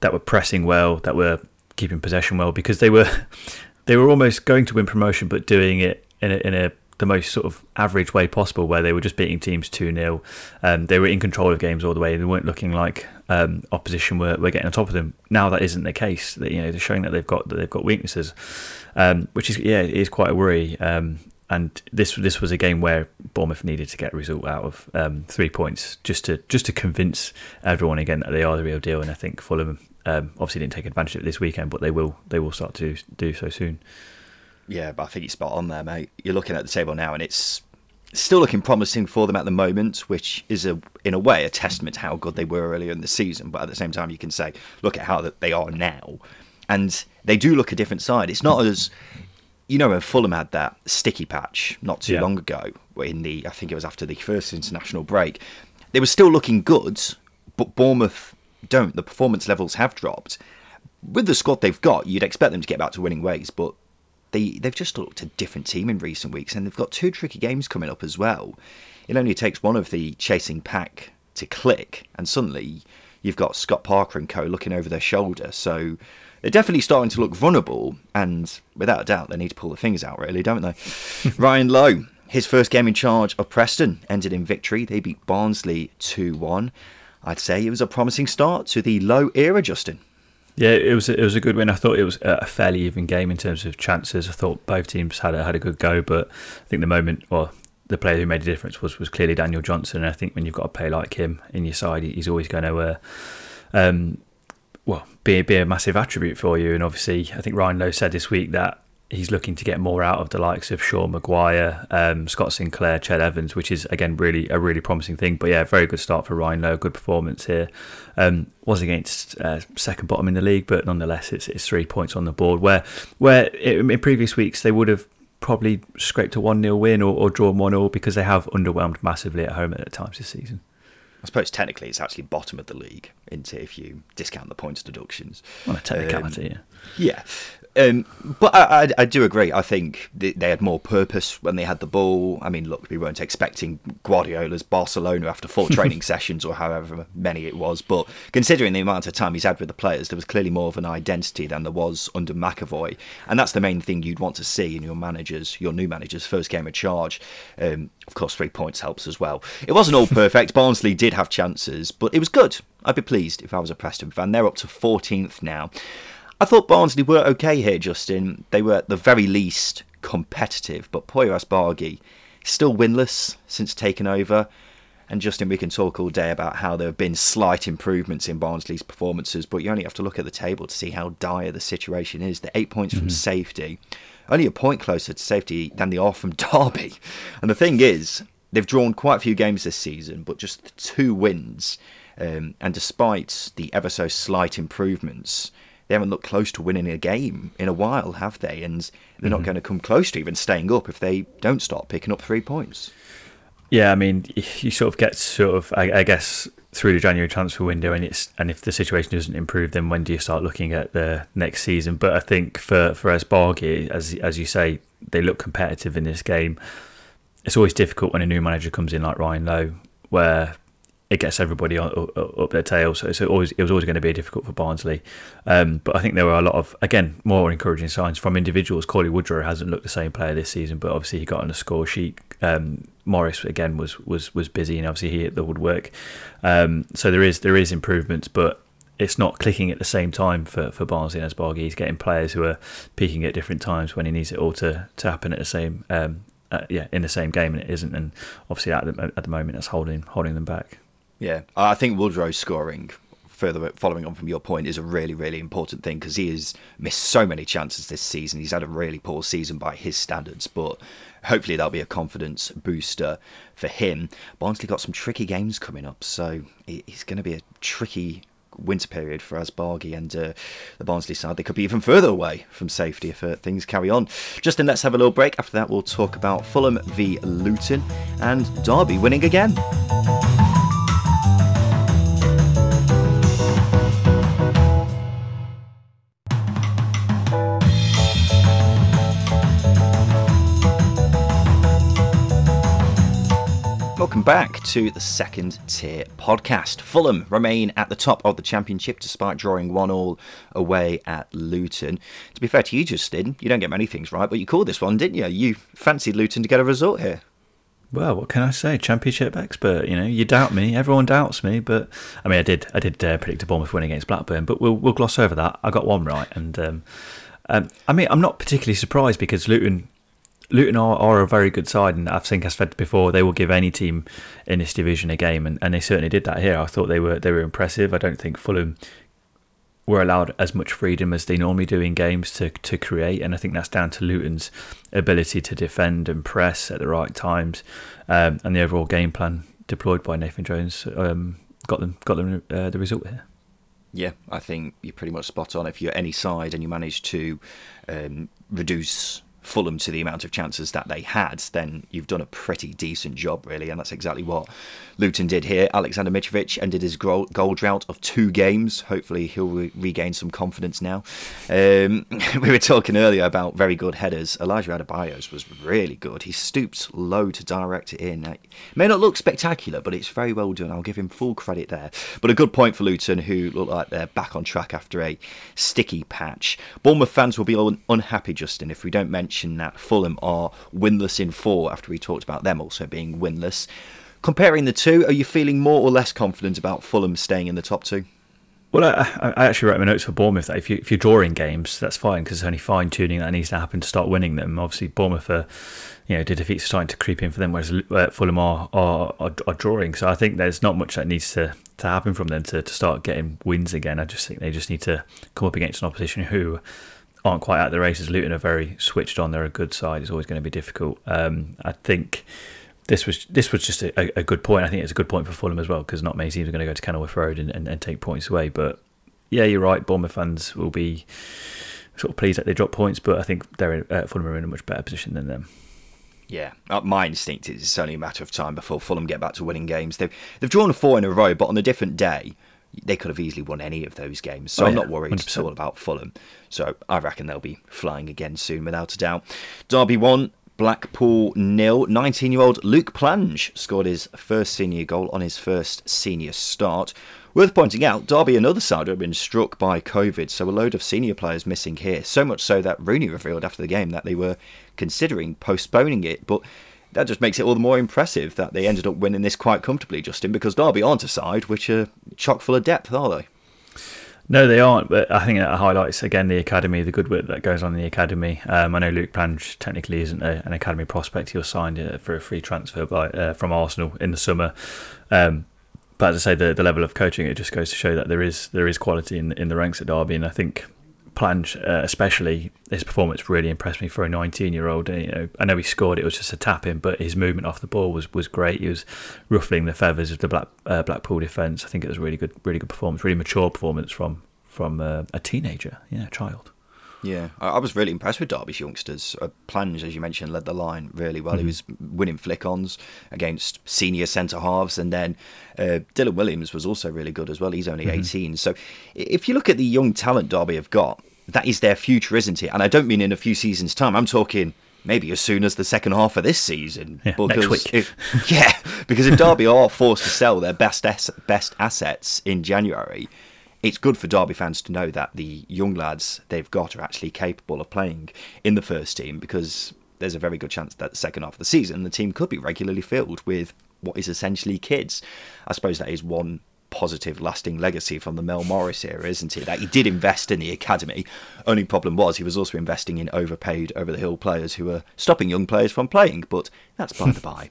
that were pressing well, that were keeping possession well because they were they were almost going to win promotion but doing it in a, in a the most sort of average way possible where they were just beating teams 2-0 um, they were in control of games all the way. They weren't looking like um, opposition were, were getting on top of them. Now that isn't the case. That you know they're showing that they've got that they've got weaknesses. Um, which is yeah is quite a worry. Um, and this this was a game where Bournemouth needed to get a result out of um, three points just to just to convince everyone again that they are the real deal. And I think Fulham um, obviously didn't take advantage of it this weekend, but they will they will start to do so soon. Yeah, but I think you're spot on there, mate. You're looking at the table now, and it's still looking promising for them at the moment, which is a in a way a testament to how good they were earlier in the season. But at the same time, you can say, look at how that they are now, and they do look a different side. It's not as you know when Fulham had that sticky patch not too Yeah. long ago in the I think it was after the first international break. They were still looking good, but Bournemouth don't. The performance levels have dropped. With the squad they've got, you'd expect them to get back to winning ways, but they they've just looked a different team in recent weeks, and they've got two tricky games coming up as well. It only takes one of the chasing pack to click, and suddenly you've got Scott Parker and co looking over their shoulder. So they're definitely starting to look vulnerable, and without a doubt, they need to pull the fingers out, really, don't they? Ryan Lowe, his first game in charge of Preston ended in victory. They beat Barnsley 2 1. I'd say it was a promising start to the Lowe era, Justin. Yeah, it was it was a good win. I thought it was a fairly even game in terms of chances. I thought both teams had a, had a good go, but I think the moment, well, the player who made a difference was was clearly Daniel Johnson. And I think when you've got a player like him in your side, he's always going to, uh, um, well, be be a massive attribute for you. And obviously, I think Ryan Lowe said this week that he's looking to get more out of the likes of Sean Maguire, um, Scott Sinclair, Ched Evans, which is again really a really promising thing. But yeah, very good start for Ryan Lowe. Good performance here. Um, was against uh, second bottom in the league, but nonetheless, it's, it's three points on the board. Where where in in previous weeks they would have probably scraped a one 0 win or, or drawn one 0 because they have underwhelmed massively at home at times this season. I suppose technically it's actually bottom of the league, into if you discount the points deductions. On a technicality, yeah. Yeah. Um, but I, I, I do agree. I think they, they had more purpose when they had the ball. I mean, look, we weren't expecting Guardiola's Barcelona after four training sessions or however many it was. But considering the amount of time he's had with the players, there was clearly more of an identity than there was under McAvoy. And that's the main thing you'd want to see in your managers, your new managers' first game of charge. Um, of course, three points helps as well. It wasn't all perfect. Barnsley did have chances, but it was good. I'd be pleased if I was a Preston fan. They're up to 14th now. I thought Barnsley were okay here, Justin. They were at the very least competitive, but Poya Asbaghi still winless since taking over. And Justin, we can talk all day about how there have been slight improvements in Barnsley's performances, but you only have to look at the table to see how dire the situation is. They're eight points from mm-hmm. safety, only a point closer to safety than they are from Derby. And the thing is, they've drawn quite a few games this season, but just two wins. Um, and despite the ever so slight improvements, they haven't looked close to winning a game in a while, have they? And they're not going to come close to even staying up if they don't start picking up three points. Yeah, I mean, you sort of get sort of, I, I guess, through the January transfer window, and it's and if the situation doesn't improve, then when do you start looking at the next season? But I think for for Asbaghi, as as you say, they look competitive in this game. It's always difficult when a new manager comes in like Ryan Lowe, where it gets everybody up, up, their tail. So, always, it was always going to be difficult for Barnsley. Um, but I think there were a lot of, again, more encouraging signs from individuals. Cauley Woodrow hasn't looked the same player this season, but obviously he got on the score sheet. Um, Morris again was was was busy, and obviously he hit the woodwork. Um, so there is there is improvements, but it's not clicking at the same time for, for Barnsley and Asbaghi. He's getting players who are peaking at different times when he needs it all to, to happen at the same um, uh, yeah in the same game, and it isn't. And obviously at the, at the moment, that's holding holding them back. Yeah, I think Woodrow scoring, further following on from your point, is a really, really important thing because he has missed so many chances this season. He's had a really poor season by his standards, but hopefully that'll be a confidence booster for him. Barnsley got some tricky games coming up, so it's going to be a tricky winter period for Asbaghi and uh, the Barnsley side. They could be even further away from safety if uh, things carry on. Justin, let's have a little break. After that, we'll talk about Fulham v Luton and Derby winning again. Welcome back to the second tier podcast. Fulham remain at the top of the championship despite drawing one all away at Luton. To be fair to you, Justin, you don't get many things right, but you called this one, didn't you? You fancied Luton to get a result here. Well, what can I say? Championship expert. You know, you doubt me. Everyone doubts me, but I mean, I did. I did uh, predict a Bournemouth win against Blackburn, but we'll we'll gloss over that. I got one right, and um, um, I mean, I'm not particularly surprised because Luton. Luton are, are a very good side, and I think as said before, they will give any team in this division a game, and, and they certainly did that here. I thought they were they were impressive. I don't think Fulham were allowed as much freedom as they normally do in games to to create, and I think that's down to Luton's ability to defend and press at the right times, um, and the overall game plan deployed by Nathan Jones um, got them got them uh, the result here. Yeah, I think you're pretty much spot on. If you're any side and you manage to um, reduce Fulham to the amount of chances that they had, then you've done a pretty decent job, really. And that's exactly what Luton did here. Alexander Mitrovic ended his goal, drought of two games. Hopefully, he'll re- regain some confidence now. Um, we were talking earlier about very good headers. Elijah Adebayos was really good. He stooped low to direct it in. It may not look spectacular, but it's very well done. I'll give him full credit there. But a good point for Luton, who look like they're back on track after a sticky patch. Bournemouth fans will be un- unhappy, Justin, if we don't mention mention that Fulham are winless in four after we talked about them also being winless. Comparing the two, are you feeling more or less confident about Fulham staying in the top two? Well, I, I, actually wrote my notes for Bournemouth that if, you, if you're drawing games, that's fine because it's only fine tuning that needs to happen to start winning them. Obviously, Bournemouth are, you know, defeats are starting to creep in for them, whereas uh, Fulham are, are, are, are, drawing. So I think there's not much that needs to, to happen from them to, to start getting wins again. I just think they just need to come up against an opposition who aren't quite at the races. Luton are very switched on. They're a good side. It's always going to be difficult. Um, I think this was this was just a, a, good point. I think it's a good point for Fulham as well because not many teams are going to go to Kenilworth Road and, and, and, take points away. But yeah, you're right. Bournemouth fans will be sort of pleased that they drop points, but I think they're in, uh, Fulham are in a much better position than them. Yeah, uh, my instinct is it's only a matter of time before Fulham get back to winning games. They've they've drawn four in a row, but on a different day they could have easily won any of those games. So oh, I'm not worried 100%. at all about Fulham. So I reckon they'll be flying again soon, without a doubt. Derby won. Blackpool nil. 19 year old Luke Plange scored his first senior goal on his first senior start. Worth pointing out, Derby and other side have been struck by COVID, so a load of senior players missing here. So much so that Rooney revealed after the game that they were considering postponing it, but that just makes it all the more impressive that they ended up winning this quite comfortably, Justin, because Derby aren't a side which are chock full of depth, are they? No, they aren't. But I think it highlights again the academy, the good work that goes on in the academy. Um, I know Luke Plange technically isn't a, an academy prospect. He was signed uh, for a free transfer by uh, from Arsenal in the summer. Um, but as I say, the, the level of coaching it just goes to show that there is there is quality in in the ranks at Derby, and I think Plange, uh, especially his performance, really impressed me for a 19-year-old. You know, I know he scored; it was just a tap in, but his movement off the ball was, was great. He was ruffling the feathers of the Black uh, Blackpool defence. I think it was a really good, really good performance, really mature performance from from uh, a teenager, yeah, child. Yeah, I was really impressed with Derby's youngsters. Uh, Plange, as you mentioned, led the line really well. Mm-hmm. He was winning flick-ons against senior centre halves, and then uh, Dylan Williams was also really good as well. He's only mm-hmm. 18. So if you look at the young talent Derby have got, that is their future, isn't it? And I don't mean in a few seasons' time. I'm talking maybe as soon as the second half of this season. Yeah, next week. If, yeah, because if Derby are forced to sell their best best assets in January, it's good for Derby fans to know that the young lads they've got are actually capable of playing in the first team because there's a very good chance that the second half of the season the team could be regularly filled with what is essentially kids. I suppose that is one positive, lasting legacy from the Mel Morris era, isn't it? That he did invest in the academy. Only problem was he was also investing in overpaid, over the hill players who were stopping young players from playing. But that's by the by.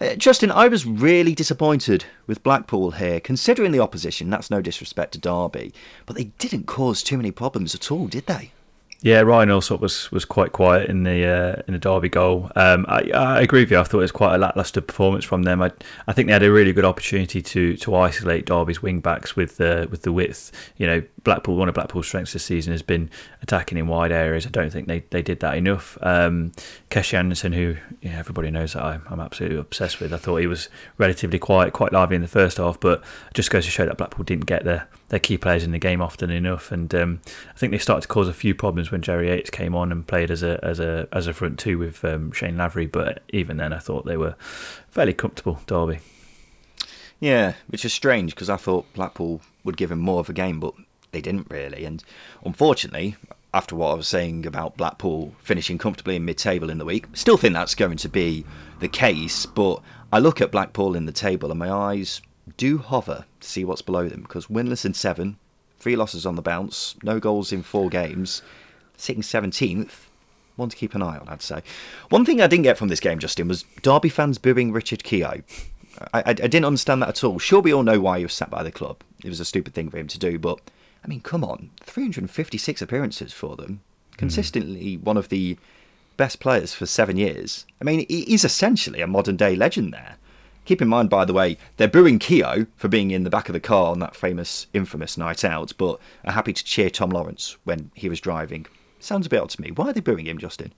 Uh, Justin, I was really disappointed with Blackpool here, considering the opposition. That's no disrespect to Derby, but they didn't cause too many problems at all, did they? Yeah, Ryan Allsop was, was quite quiet in the uh, in the Derby goal. Um, I, I agree with you. I thought it was quite a lacklustre performance from them. I, I think they had a really good opportunity to, to isolate Derby's wing backs with the with the width. You know, Blackpool one of Blackpool's strengths this season has been attacking in wide areas. I don't think they, they did that enough. Um, Keshi Anderson, who yeah, everybody knows that I'm, I'm absolutely obsessed with. I thought he was relatively quiet, quite lively in the first half, but just goes to show that Blackpool didn't get their their key players in the game often enough. And um, I think they started to cause a few problems when Jerry Yates came on and played as a as a as a front two with um, Shane Lavery. But even then, I thought they were fairly comfortable. Derby. Yeah, which is strange because I thought Blackpool would give him more of a game, but they didn't really. And unfortunately, after what I was saying about Blackpool finishing comfortably in mid-table in the week, still think that's going to be the case. But I look at Blackpool in the table and my eyes do hover to see what's below them because winless in seven, three losses on the bounce, no goals in four games, sitting 17th. One to keep an eye on, I'd say. One thing I didn't get from this game, Justin, was Derby fans booing Richard Keogh. I, I, I didn't understand that at all. Sure, we all know why he was sat by the club. It was a stupid thing for him to do, but I mean, come on, 356 appearances for them, hmm. consistently one of the best players for seven years. I mean, he's essentially a modern day legend there. Keep in mind, by the way, they're booing Keogh for being in the back of the car on that famous, infamous night out, but are happy to cheer Tom Lawrence when he was driving. Sounds a bit odd to me. Why are they booing him, Justin?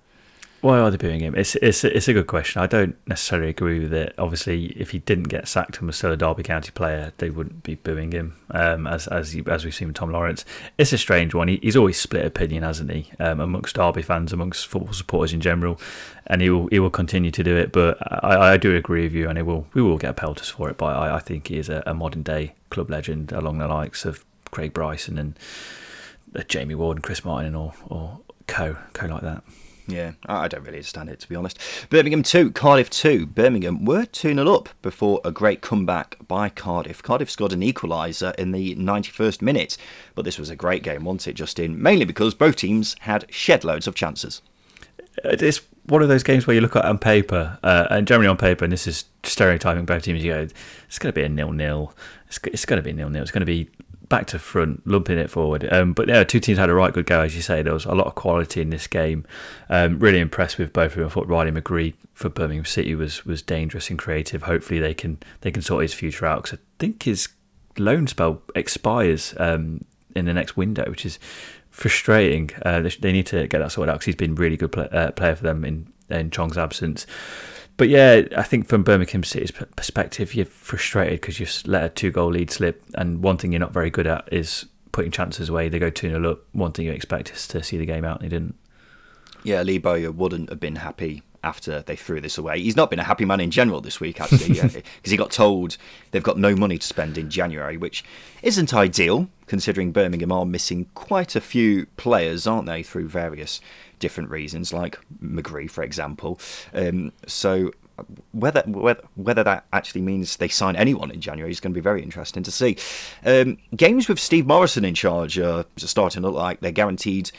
Why are they booing him? It's it's it's a good question. I don't necessarily agree with it. Obviously, if he didn't get sacked and was still a Derby County player, they wouldn't be booing him. Um, as as you, as we've seen with Tom Lawrence, it's a strange one. He, he's always split opinion, hasn't he? Um, amongst Derby fans, amongst football supporters in general, and he will he will continue to do it. But I, I do agree with you, and it will we will get pelters for it. But I, I think he is a, a modern day club legend, along the likes of Craig Bryson and uh, Jamie Ward and Chris Martin, and or or co co like that. Yeah, I don't really understand it to be honest. Birmingham 2, Cardiff 2. Birmingham were 2 0 up before a great comeback by Cardiff. Cardiff scored an equaliser in the 91st minute, but this was a great game, wasn't it, Justin? Mainly because both teams had shed loads of chances. It's one of those games where you look at on paper, uh, and generally on paper, and this is stereotyping both teams, you go, it's going to be a nil nil. It's, it's going to be nil nil. It's going to be back to front, lumping it forward. Um, but yeah, two teams had a right good go, as you say. There was a lot of quality in this game. Um, really impressed with both of them. I thought Riley McGree for Birmingham City was was dangerous and creative. Hopefully they can they can sort his future out because I think his loan spell expires um, in the next window, which is frustrating. Uh, they, they, need to get that sorted out because he's been really good play, uh, player for them in in Chong's absence but yeah, I think from Birmingham City's perspective, you're frustrated because you've let a two goal lead slip. And one thing you're not very good at is putting chances away. They go 2 0 up. One thing you expect is to see the game out, and they didn't. Yeah, Lee Bowyer wouldn't have been happy after they threw this away. He's not been a happy man in general this week, actually, uh, because he got told they've got no money to spend in January, which isn't ideal considering Birmingham are missing quite a few players, aren't they, through various different reasons, like McGree, for example. Um, so whether, whether whether that actually means they sign anyone in January is going to be very interesting to see. Um, games with Steve Morison in charge are starting to look like they're guaranteed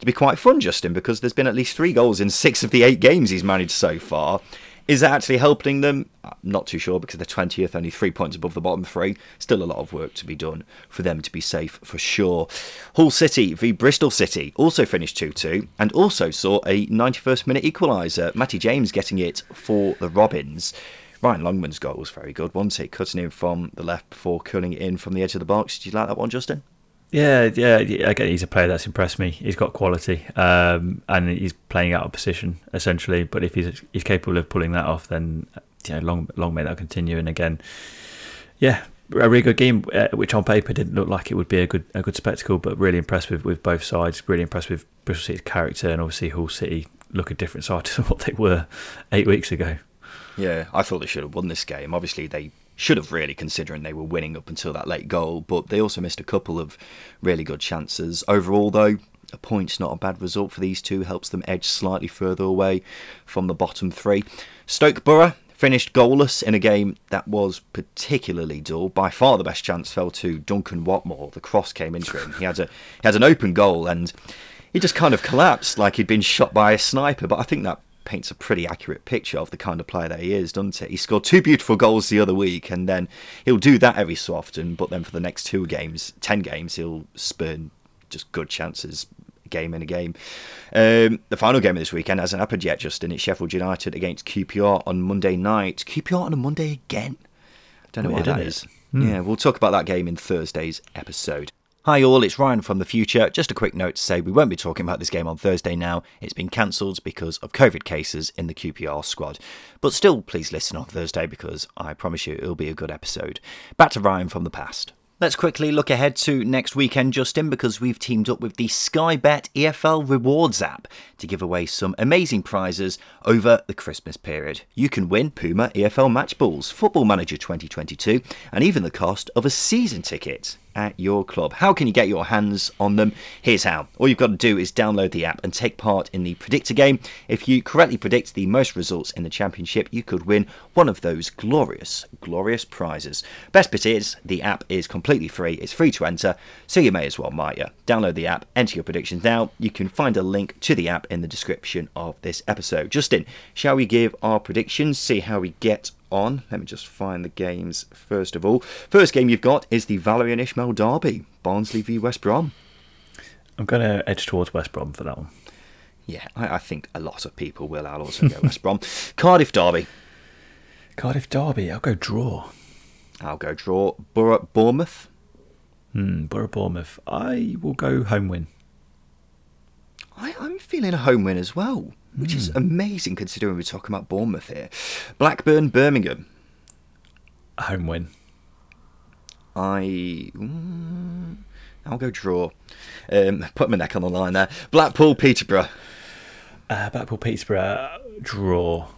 to be quite fun, Justin, because there's been at least three goals in six of the eight games he's managed so far. Is that actually helping them? I'm not too sure because they're 20th, only three points above the bottom three. Still a lot of work to be done for them to be safe for sure. Hull City v Bristol City also finished 2 2 and also saw a 91st minute equaliser. Matty James getting it for the Robins. Ryan Longman's goal was very good, wasn't it? Cutting in from the left before curling it in from the edge of the box. Did you like that one, Justin? Yeah, yeah. Again, he's a player that's impressed me. He's got quality, um, and he's playing out of position essentially. But if he's he's capable of pulling that off, then you know, long long may that continue. And again, yeah, a really good game, uh, which on paper didn't look like it would be a good a good spectacle, but really impressed with, with both sides. Really impressed with Bristol City's character, and obviously Hull City look a different side to what they were eight weeks ago. Yeah, I thought they should have won this game. Obviously, they should have really, considering they were winning up until that late goal. But they also missed a couple of really good chances. Overall, though, a point's not a bad result for these two, helps them edge slightly further away from the bottom three. Stoke Boro finished goalless in a game that was particularly dull. By far the best chance fell to Duncan Watmore. The cross came into him. He had a he had an open goal and he just kind of collapsed like he'd been shot by a sniper. But I think that paints a pretty accurate picture of the kind of player that he is, doesn't it? He scored two beautiful goals the other week, and then he'll do that every so often. But then for the next two games, ten games, he'll spurn just good chances game in a game. Um, the final game of this weekend hasn't happened yet, Justin. It's Sheffield United against QPR on Monday night. QPR on a Monday again. I don't know why that is. Hmm. Yeah, we'll talk about that game in Thursday's episode. Hi all, it's Ryan from the future. Just a quick note to say we won't be talking about this game on Thursday now. It's been cancelled because of COVID cases in the QPR squad. But still, please listen on Thursday because I promise you it'll be a good episode. Back to Ryan from the past. Let's quickly look ahead to next weekend, Justin, because we've teamed up with the Sky Bet EFL Rewards app to give away some amazing prizes over the Christmas period. You can win Puma EFL Match Balls, Football Manager 2022, and even the cost of a season ticket at your club. How can you get your hands on them? Here's how. All you've got to do is download the app and take part in the predictor game. If you correctly predict the most results in the championship, you could win one of those glorious, glorious prizes. Best bit is the app is completely free. It's free to enter, so you may as well, might you? Download the app, enter your predictions now. You can find a link to the app in the description of this episode. Justin, shall we give our predictions, see how we get on. Let me just find the games first of all. First game you've got is the Valérien Ismaël Derby, Barnsley v West Brom. I'm going to edge towards West Brom for that one. Yeah, I, I think a lot of people will. I'll also go West Brom. Cardiff Derby. Cardiff Derby, I'll go draw. I'll go draw. Boro Bournemouth. Hmm, Boro Bournemouth, I will go home win. I, I'm feeling a home win as well, which is amazing considering we're talking about Bournemouth here. Blackburn Birmingham. A home win. I. mm, I'll go draw. Um, put my neck on the line there. Blackpool Peterborough. Uh, Blackpool Peterborough, draw.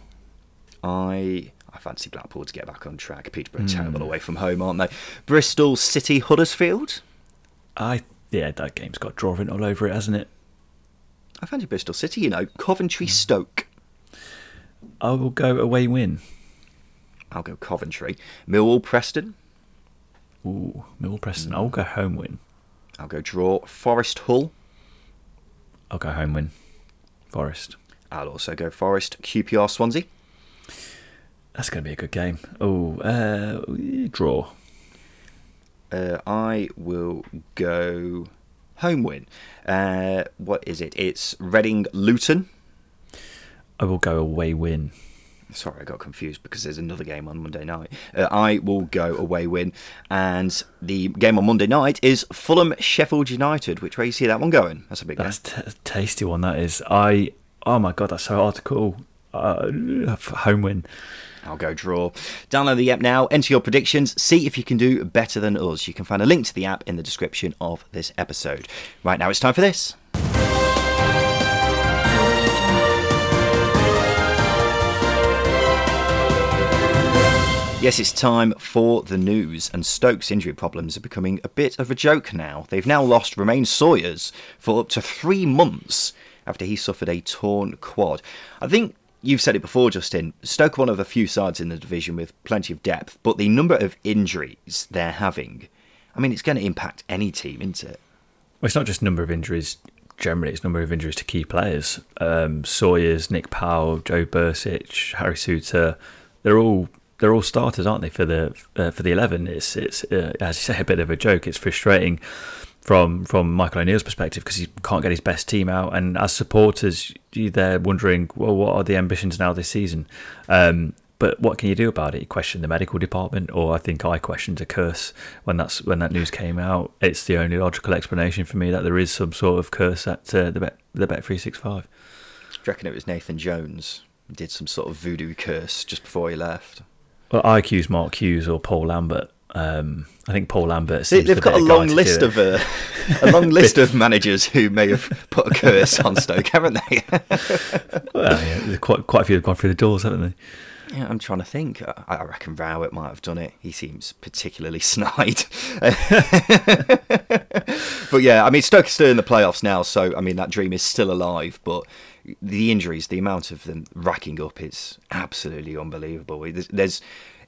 I I fancy Blackpool to get back on track. Peterborough are terrible away from home, aren't they? Bristol City Huddersfield. I yeah, that game's got draw written all over it, hasn't it? I fancy Bristol City. You know, Coventry Stoke. I will go away win. I'll go Coventry. Millwall Preston. Ooh, Millwall Preston. I'll go home win. I'll go draw. Forest Hull. I'll go home win. Forest. I'll also go Forest. QPR Swansea. That's going to be a good game. Oh, uh, draw. Uh, I will go home win. Uh, what is it? It's Reading Luton. I will go away win. Sorry, I got confused because there's another game on Monday night. Uh, I will go away win, and the game on Monday night is Fulham Sheffield United. Which way you see that one going? That's a big That's t- a tasty one. That is. I. Oh my god, that's so hard to call. Uh, home win. I'll go draw. Download the app now, enter your predictions, see if you can do better than us. You can find a link to the app in the description of this episode. Right now, it's time for this. Yes, it's time for the news, and Stokes' injury problems are becoming a bit of a joke now. They've now lost Romaine Sawyers for up to three months after he suffered a torn quad. I think you've said it before, Justin. Stoke one of the few sides in the division with plenty of depth, but the number of injuries they're having, I mean, it's going to impact any team, isn't it? Well, it's not just number of injuries generally; it's number of injuries to key players. Um, Sawyer's, Nick Powell, Joe Bursik, Harry Souttar. They're all they're all starters, aren't they? For the uh, for the eleven, it's it's uh, as you say a bit of a joke. It's frustrating from from Michael O'Neill's perspective because he can't get his best team out, and as supporters, they're wondering, well, what are the ambitions now this season? Um, but what can you do about it? You question the medical department, or I think I questioned a curse when that's when that news came out. It's the only logical explanation for me that there is some sort of curse at uh, the bet the bet three six five. Do you reckon it was Nathan Jones did some sort of voodoo curse just before he left? Well, I accuse Mark Hughes or Paul Lambert. Um, I think Paul Lambert. They, they've the got a long list of uh, a long list of managers who may have put a curse on Stoke, haven't they? Well, yeah, quite quite a few have gone through the doors, haven't they? Yeah, I'm trying to think. I, I reckon Rowett might have done it. He seems particularly snide. but yeah, I mean, Stoke is still in the playoffs now, so I mean that dream is still alive. But the injuries, the amount of them racking up, is absolutely unbelievable. There's, there's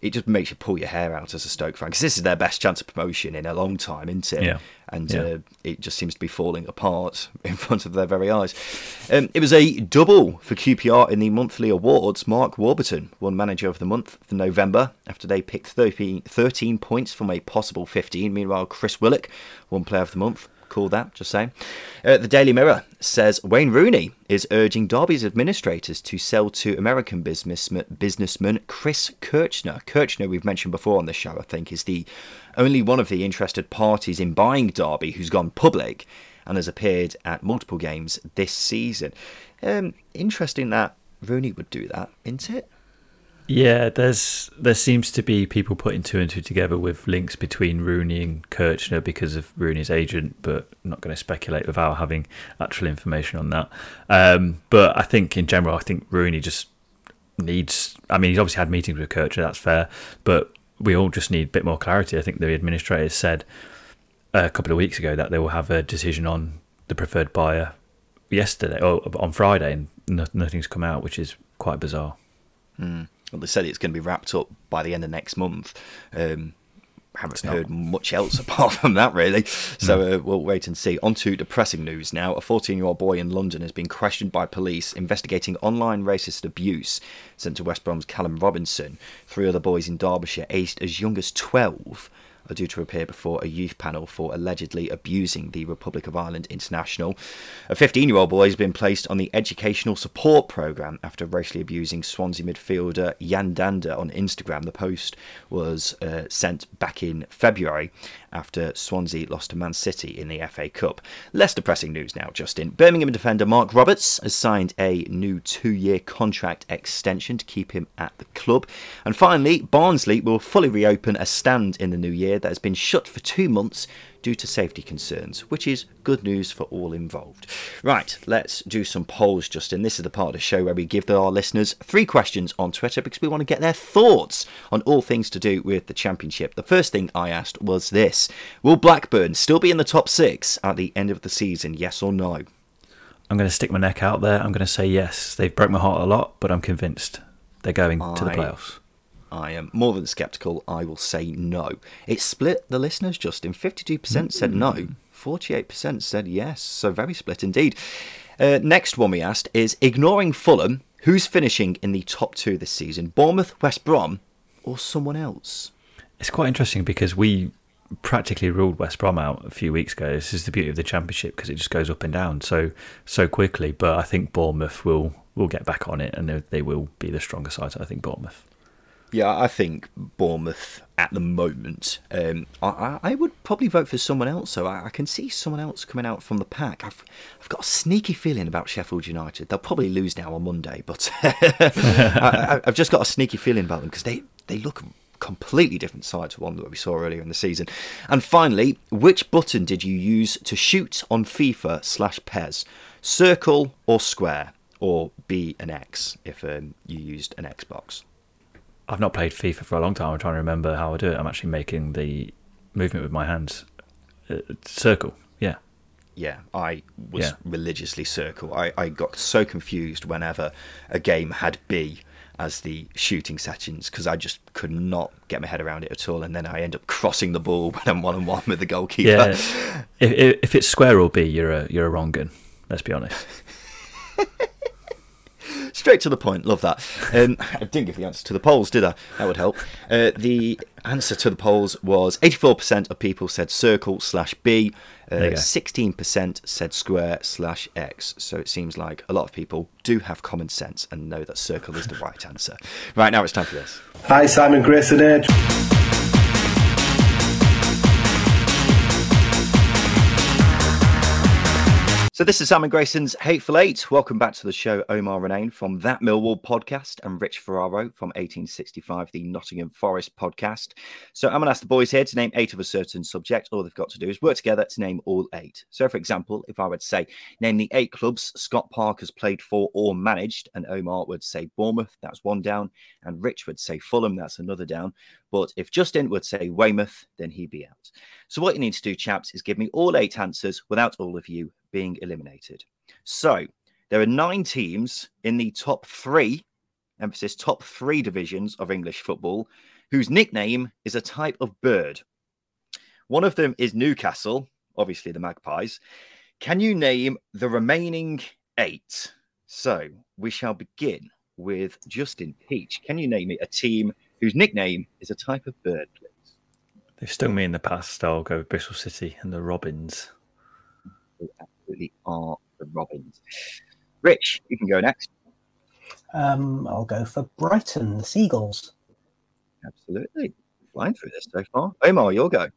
it just makes you pull your hair out as a Stoke fan because this is their best chance of promotion in a long time, isn't it? Yeah. And Yeah. Uh, it just seems to be falling apart in front of their very eyes. Um, it was a double for QPR in the monthly awards. Mark Warburton won Manager of the Month for November after they picked 13, 13 points from a possible 15. Meanwhile, Chris Willock won Player of the Month. Cool that, just saying. Uh, the Daily Mirror says Wayne Rooney is urging Derby's administrators to sell to American businessman, businessman Chris Kirchner. Kirchner, we've mentioned before on the show, I think, is the only one of the interested parties in buying Derby who's gone public and has appeared at multiple games this season. Um, interesting that Rooney would do that, isn't it? Yeah, there's there seems to be people putting two and two together with links between Rooney and Kirchner because of Rooney's agent, but I'm not going to speculate without having actual information on that. Um, but I think in general, I think Rooney just needs. I mean, he's obviously had meetings with Kirchner, that's fair, but we all just need a bit more clarity. I think the administrators said a couple of weeks ago that they will have a decision on the preferred buyer yesterday or on Friday, and nothing's come out, which is quite bizarre. Well, they said it's going to be wrapped up by the end of next month. Um, haven't heard much else apart from that, really. So uh, we'll wait and see. On to depressing news now. A 14 year old boy in London has been questioned by police investigating online racist abuse sent to West Brom's Callum Robinson. Three other boys in Derbyshire, aged as young as 12, are due to appear before a youth panel for allegedly abusing the Republic of Ireland International. A 15 year old boy has been placed on the Educational Support Programme after racially abusing Swansea midfielder Yan Dhanda on Instagram. The post was uh, sent back in February after Swansea lost to Man City in the FA Cup. Less depressing news now, Justin. Birmingham defender Marc Roberts has signed a new two year contract extension to keep him at the club. And finally, Barnsley will fully reopen a stand in the new year that has been shut for two months due to safety concerns, which is good news for all involved. Right, let's do some polls, Justin. This is the part of the show where we give our listeners three questions on Twitter because we want to get their thoughts on all things to do with the championship. The first thing I asked was this Will Blackburn still be in the top six at the end of the season, yes or no? I'm going to stick my neck out there. I'm going to say yes. They've broke my heart a lot, but I'm convinced they're going to the playoffs. I am more than sceptical. I will say no. It split the listeners, Justin. 52% said no, 48% said yes. So very split indeed. Uh, next one we asked is ignoring Fulham, who's finishing in the top two this season? Bournemouth, West Brom, or someone else? It's quite interesting because we practically ruled West Brom out a few weeks ago. This is the beauty of the championship because it just goes up and down so so quickly. But I think Bournemouth will will get back on it and they will be the stronger side. I think Bournemouth. Yeah, I think Bournemouth at the moment. Um, I, I would probably vote for someone else. So I, I can see someone else coming out from the pack. I've, I've got a sneaky feeling about Sheffield United. They'll probably lose now on Monday, but I, I've just got a sneaky feeling about them because they, they look completely different side to one that we saw earlier in the season. And finally, which button did you use to shoot on FIFA slash PES? Circle or square? Or B and X if um, you used an Xbox? I've not played FIFA for a long time. I'm trying to remember how I do it. I'm actually making the movement with my hands. Uh, circle, yeah. Yeah, I was Yeah. religiously circle. I, I got so confused whenever a game had B as the shooting settings because I just could not get my head around it at all. And then I end up crossing the ball when I'm one on one with the goalkeeper. Yeah. if, if if it's square or B, you're a you're a wrong gun. Let's be honest. Straight to the point. Love that. Um, I didn't give the answer to the polls, did I? That would help. Uh, the answer to the polls was 84% of people said circle slash B, uh, There you go. 16% said square slash X. So it seems like a lot of people do have common sense and know that circle is the right answer. Right now it's time for this. Hi, Simon Grayson here. So this is Simon Grayson's Hateful Eight. Welcome back to the show, Omar Renane from That Millwall podcast and Rich Ferraro from 1865, the Nottingham Forest podcast. So I'm going to ask the boys here to name eight of a certain subject. All they've got to do is work together to name all eight. So, for example, if I would say, name the eight clubs Scott Parker has played for or managed, and Omar would say Bournemouth, that's one down, and Rich would say Fulham, that's another down. But if Justin would say Weymouth, then he'd be out. So what you need to do, chaps, is give me all eight answers without all of you being eliminated. So there are nine teams in the top three, emphasis top three divisions of English football, whose nickname is a type of bird. One of them is Newcastle, obviously the Magpies. Can you name the remaining eight? So we shall begin with Justin Peach. Can you name me a team whose nickname is a type of bird, please? They've stung me in the past. I'll go with Bristol City and the Robins. They absolutely are the Robins. Rich, you can go next. Um, I'll go for Brighton, the Seagulls. Absolutely. Flying through this so far. Omar, you'll go. I'm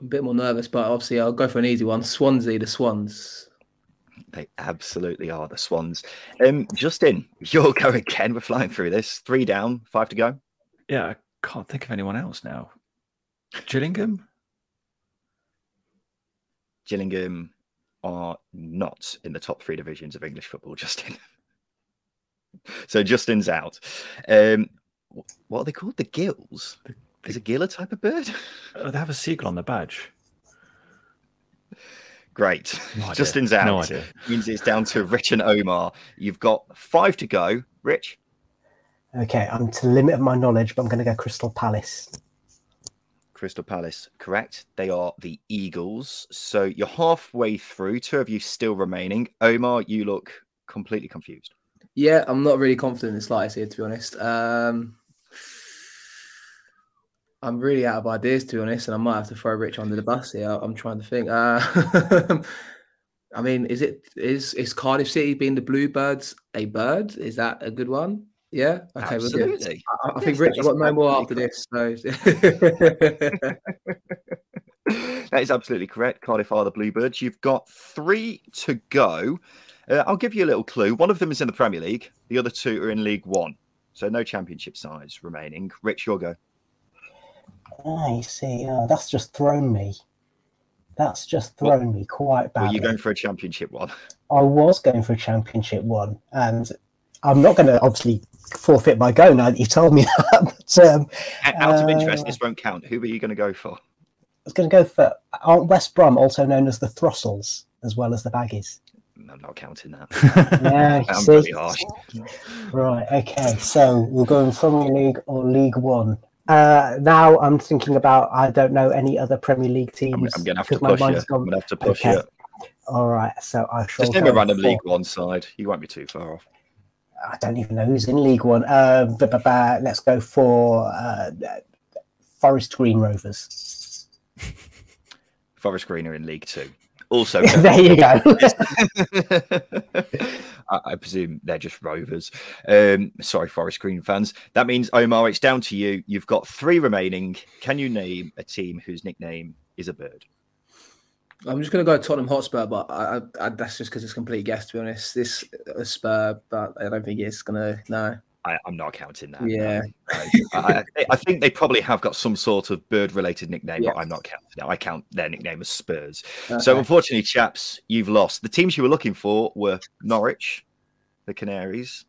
a bit more nervous, but obviously I'll go for an easy one. Swansea, the Swans. They absolutely are the Swans. Um, Justin, you'll go again. We're flying through this. Three down, five to go. Yeah, I can't think of anyone else now. Gillingham? Gillingham are not in the top three divisions of English football, Justin. so Justin's out. Um, what are they called? The gills? Is a gill a type of bird? Oh, they have a seagull on the badge. Great. No. Justin's out. No idea. Means it's down to Rich and Omar. You've got five to go. Rich, Okay, I'm to the limit of my knowledge, but I'm going to go Crystal Palace. Crystal Palace, correct. They are the Eagles. So you're halfway through. Two of you still remaining. Omar, you look completely confused. Yeah, I'm not really confident in the slightest here, to be honest. Um, I'm really out of ideas, to be honest, and I might have to throw Rich under the bus here. I'm trying to think. Uh, I mean, is it is is Cardiff City being the Bluebirds a bird? Is that a good one? Yeah. Okay. Absolutely. I, I think Rich, I've got no more after this. So. that is absolutely correct. Cardiff are the Bluebirds. You've got three to go. Uh, I'll give you a little clue. One of them is in the Premier League. The other two are in League One. So no championship sides remaining. Rich, your go. I see. Oh, that's just thrown me. That's just thrown me quite badly. Were you going for a championship one? I was going for a championship one, and I'm not going to obviously forfeit my go now that you've told me that. But, um, Out of interest, uh, this won't count. Who are you going to go for? I was going to go for aren't West Brom, also known as the Throstles, as well as the Baggies. I'm not counting that. yeah, I'm see? harsh. Right. Okay. So we're going Premier League or League One. Uh, now I'm thinking about I don't know any other Premier League teams. I'm, I'm gonna have to push you. Gone... I'm gonna have to push okay. you. All right, so I shall. Just name a random for... League One side. You won't be too far off. I don't even know who's in League One. Uh, bah, bah, bah, let's go for uh, Forest Green Rovers. Forest Green are in League Two. Also, there you go. I, I, presume they're just Rovers. Um, sorry, Forest Green fans. That means Omar, it's down to you. You've got three remaining. Can you name a team whose nickname is a bird? I'm just going to go Tottenham Hotspur, but I, I, that's just because it's a complete guess, to be honest. This a Spur, but I don't think it's going to. No. I, am not counting that. Yeah. I, I, think they probably have got some sort of bird related nickname, yes. but I'm not counting it. I count their nickname as Spurs. Okay. So, unfortunately, chaps, you've lost. The teams you were looking for were Norwich, the Canaries.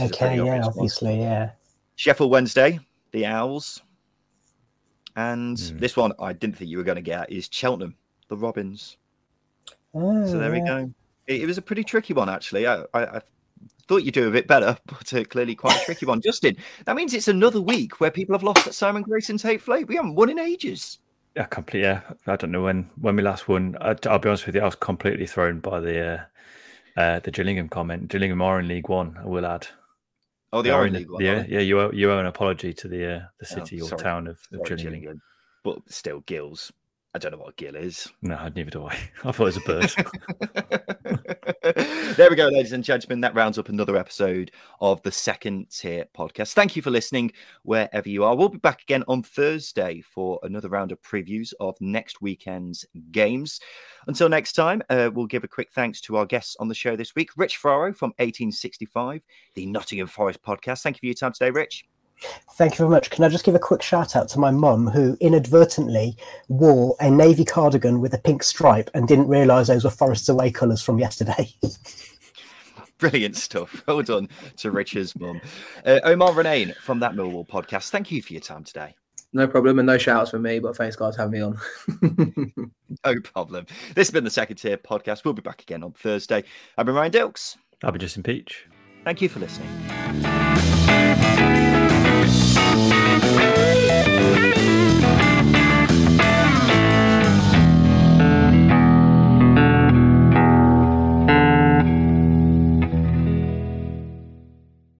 Okay, yeah, obviously, one. yeah. Sheffield Wednesday, the Owls. And mm. this one I didn't think you were going to get is Cheltenham, the Robins. Oh, so there yeah. we go. It, it, was a pretty tricky one, actually. I, I, thought you'd do a bit better, but uh, clearly quite a tricky one. Justin, that means it's another week where people have lost at Simon Grayson's Hateful Eight. We haven't won in ages. Yeah, completely. Yeah, I don't know when when we last won. I, will be honest with you, I was completely thrown by the uh, uh, the Gillingham comment. Gillingham are in League One. I will add. Oh, they are in League One. Yeah, yeah. You owe, you owe an apology to the uh, the oh, city oh, or town of, of sorry, Gillingham. Gillingham. But still, Gills I don't know what a gill is. No, neither do I. I thought it was a bird. there we go, ladies and gentlemen. That rounds up another episode of the Second Tier Podcast. Thank you for listening wherever you are. We'll be back again on Thursday for another round of previews of next weekend's games. Until next time, uh, we'll give a quick thanks to our guests on the show this week Rich Ferraro from 1865, the Nottingham Forest podcast. Thank you for your time today, Rich. Thank you very much. Can I just give a quick shout out to my mum who inadvertently wore a navy cardigan with a pink stripe and didn't realise those were Forests Away colours from yesterday. Brilliant stuff. Well done to Richard's mum. Uh, Omar Renane from that Millwall podcast. Thank you for your time today. No problem, and no shouts for me, but thanks, guys, for having me on. no problem. This has been the Second Tier Podcast. We'll be back again on Thursday. I've been Ryan Dilks. I'll be Justin Peach. Thank you for listening.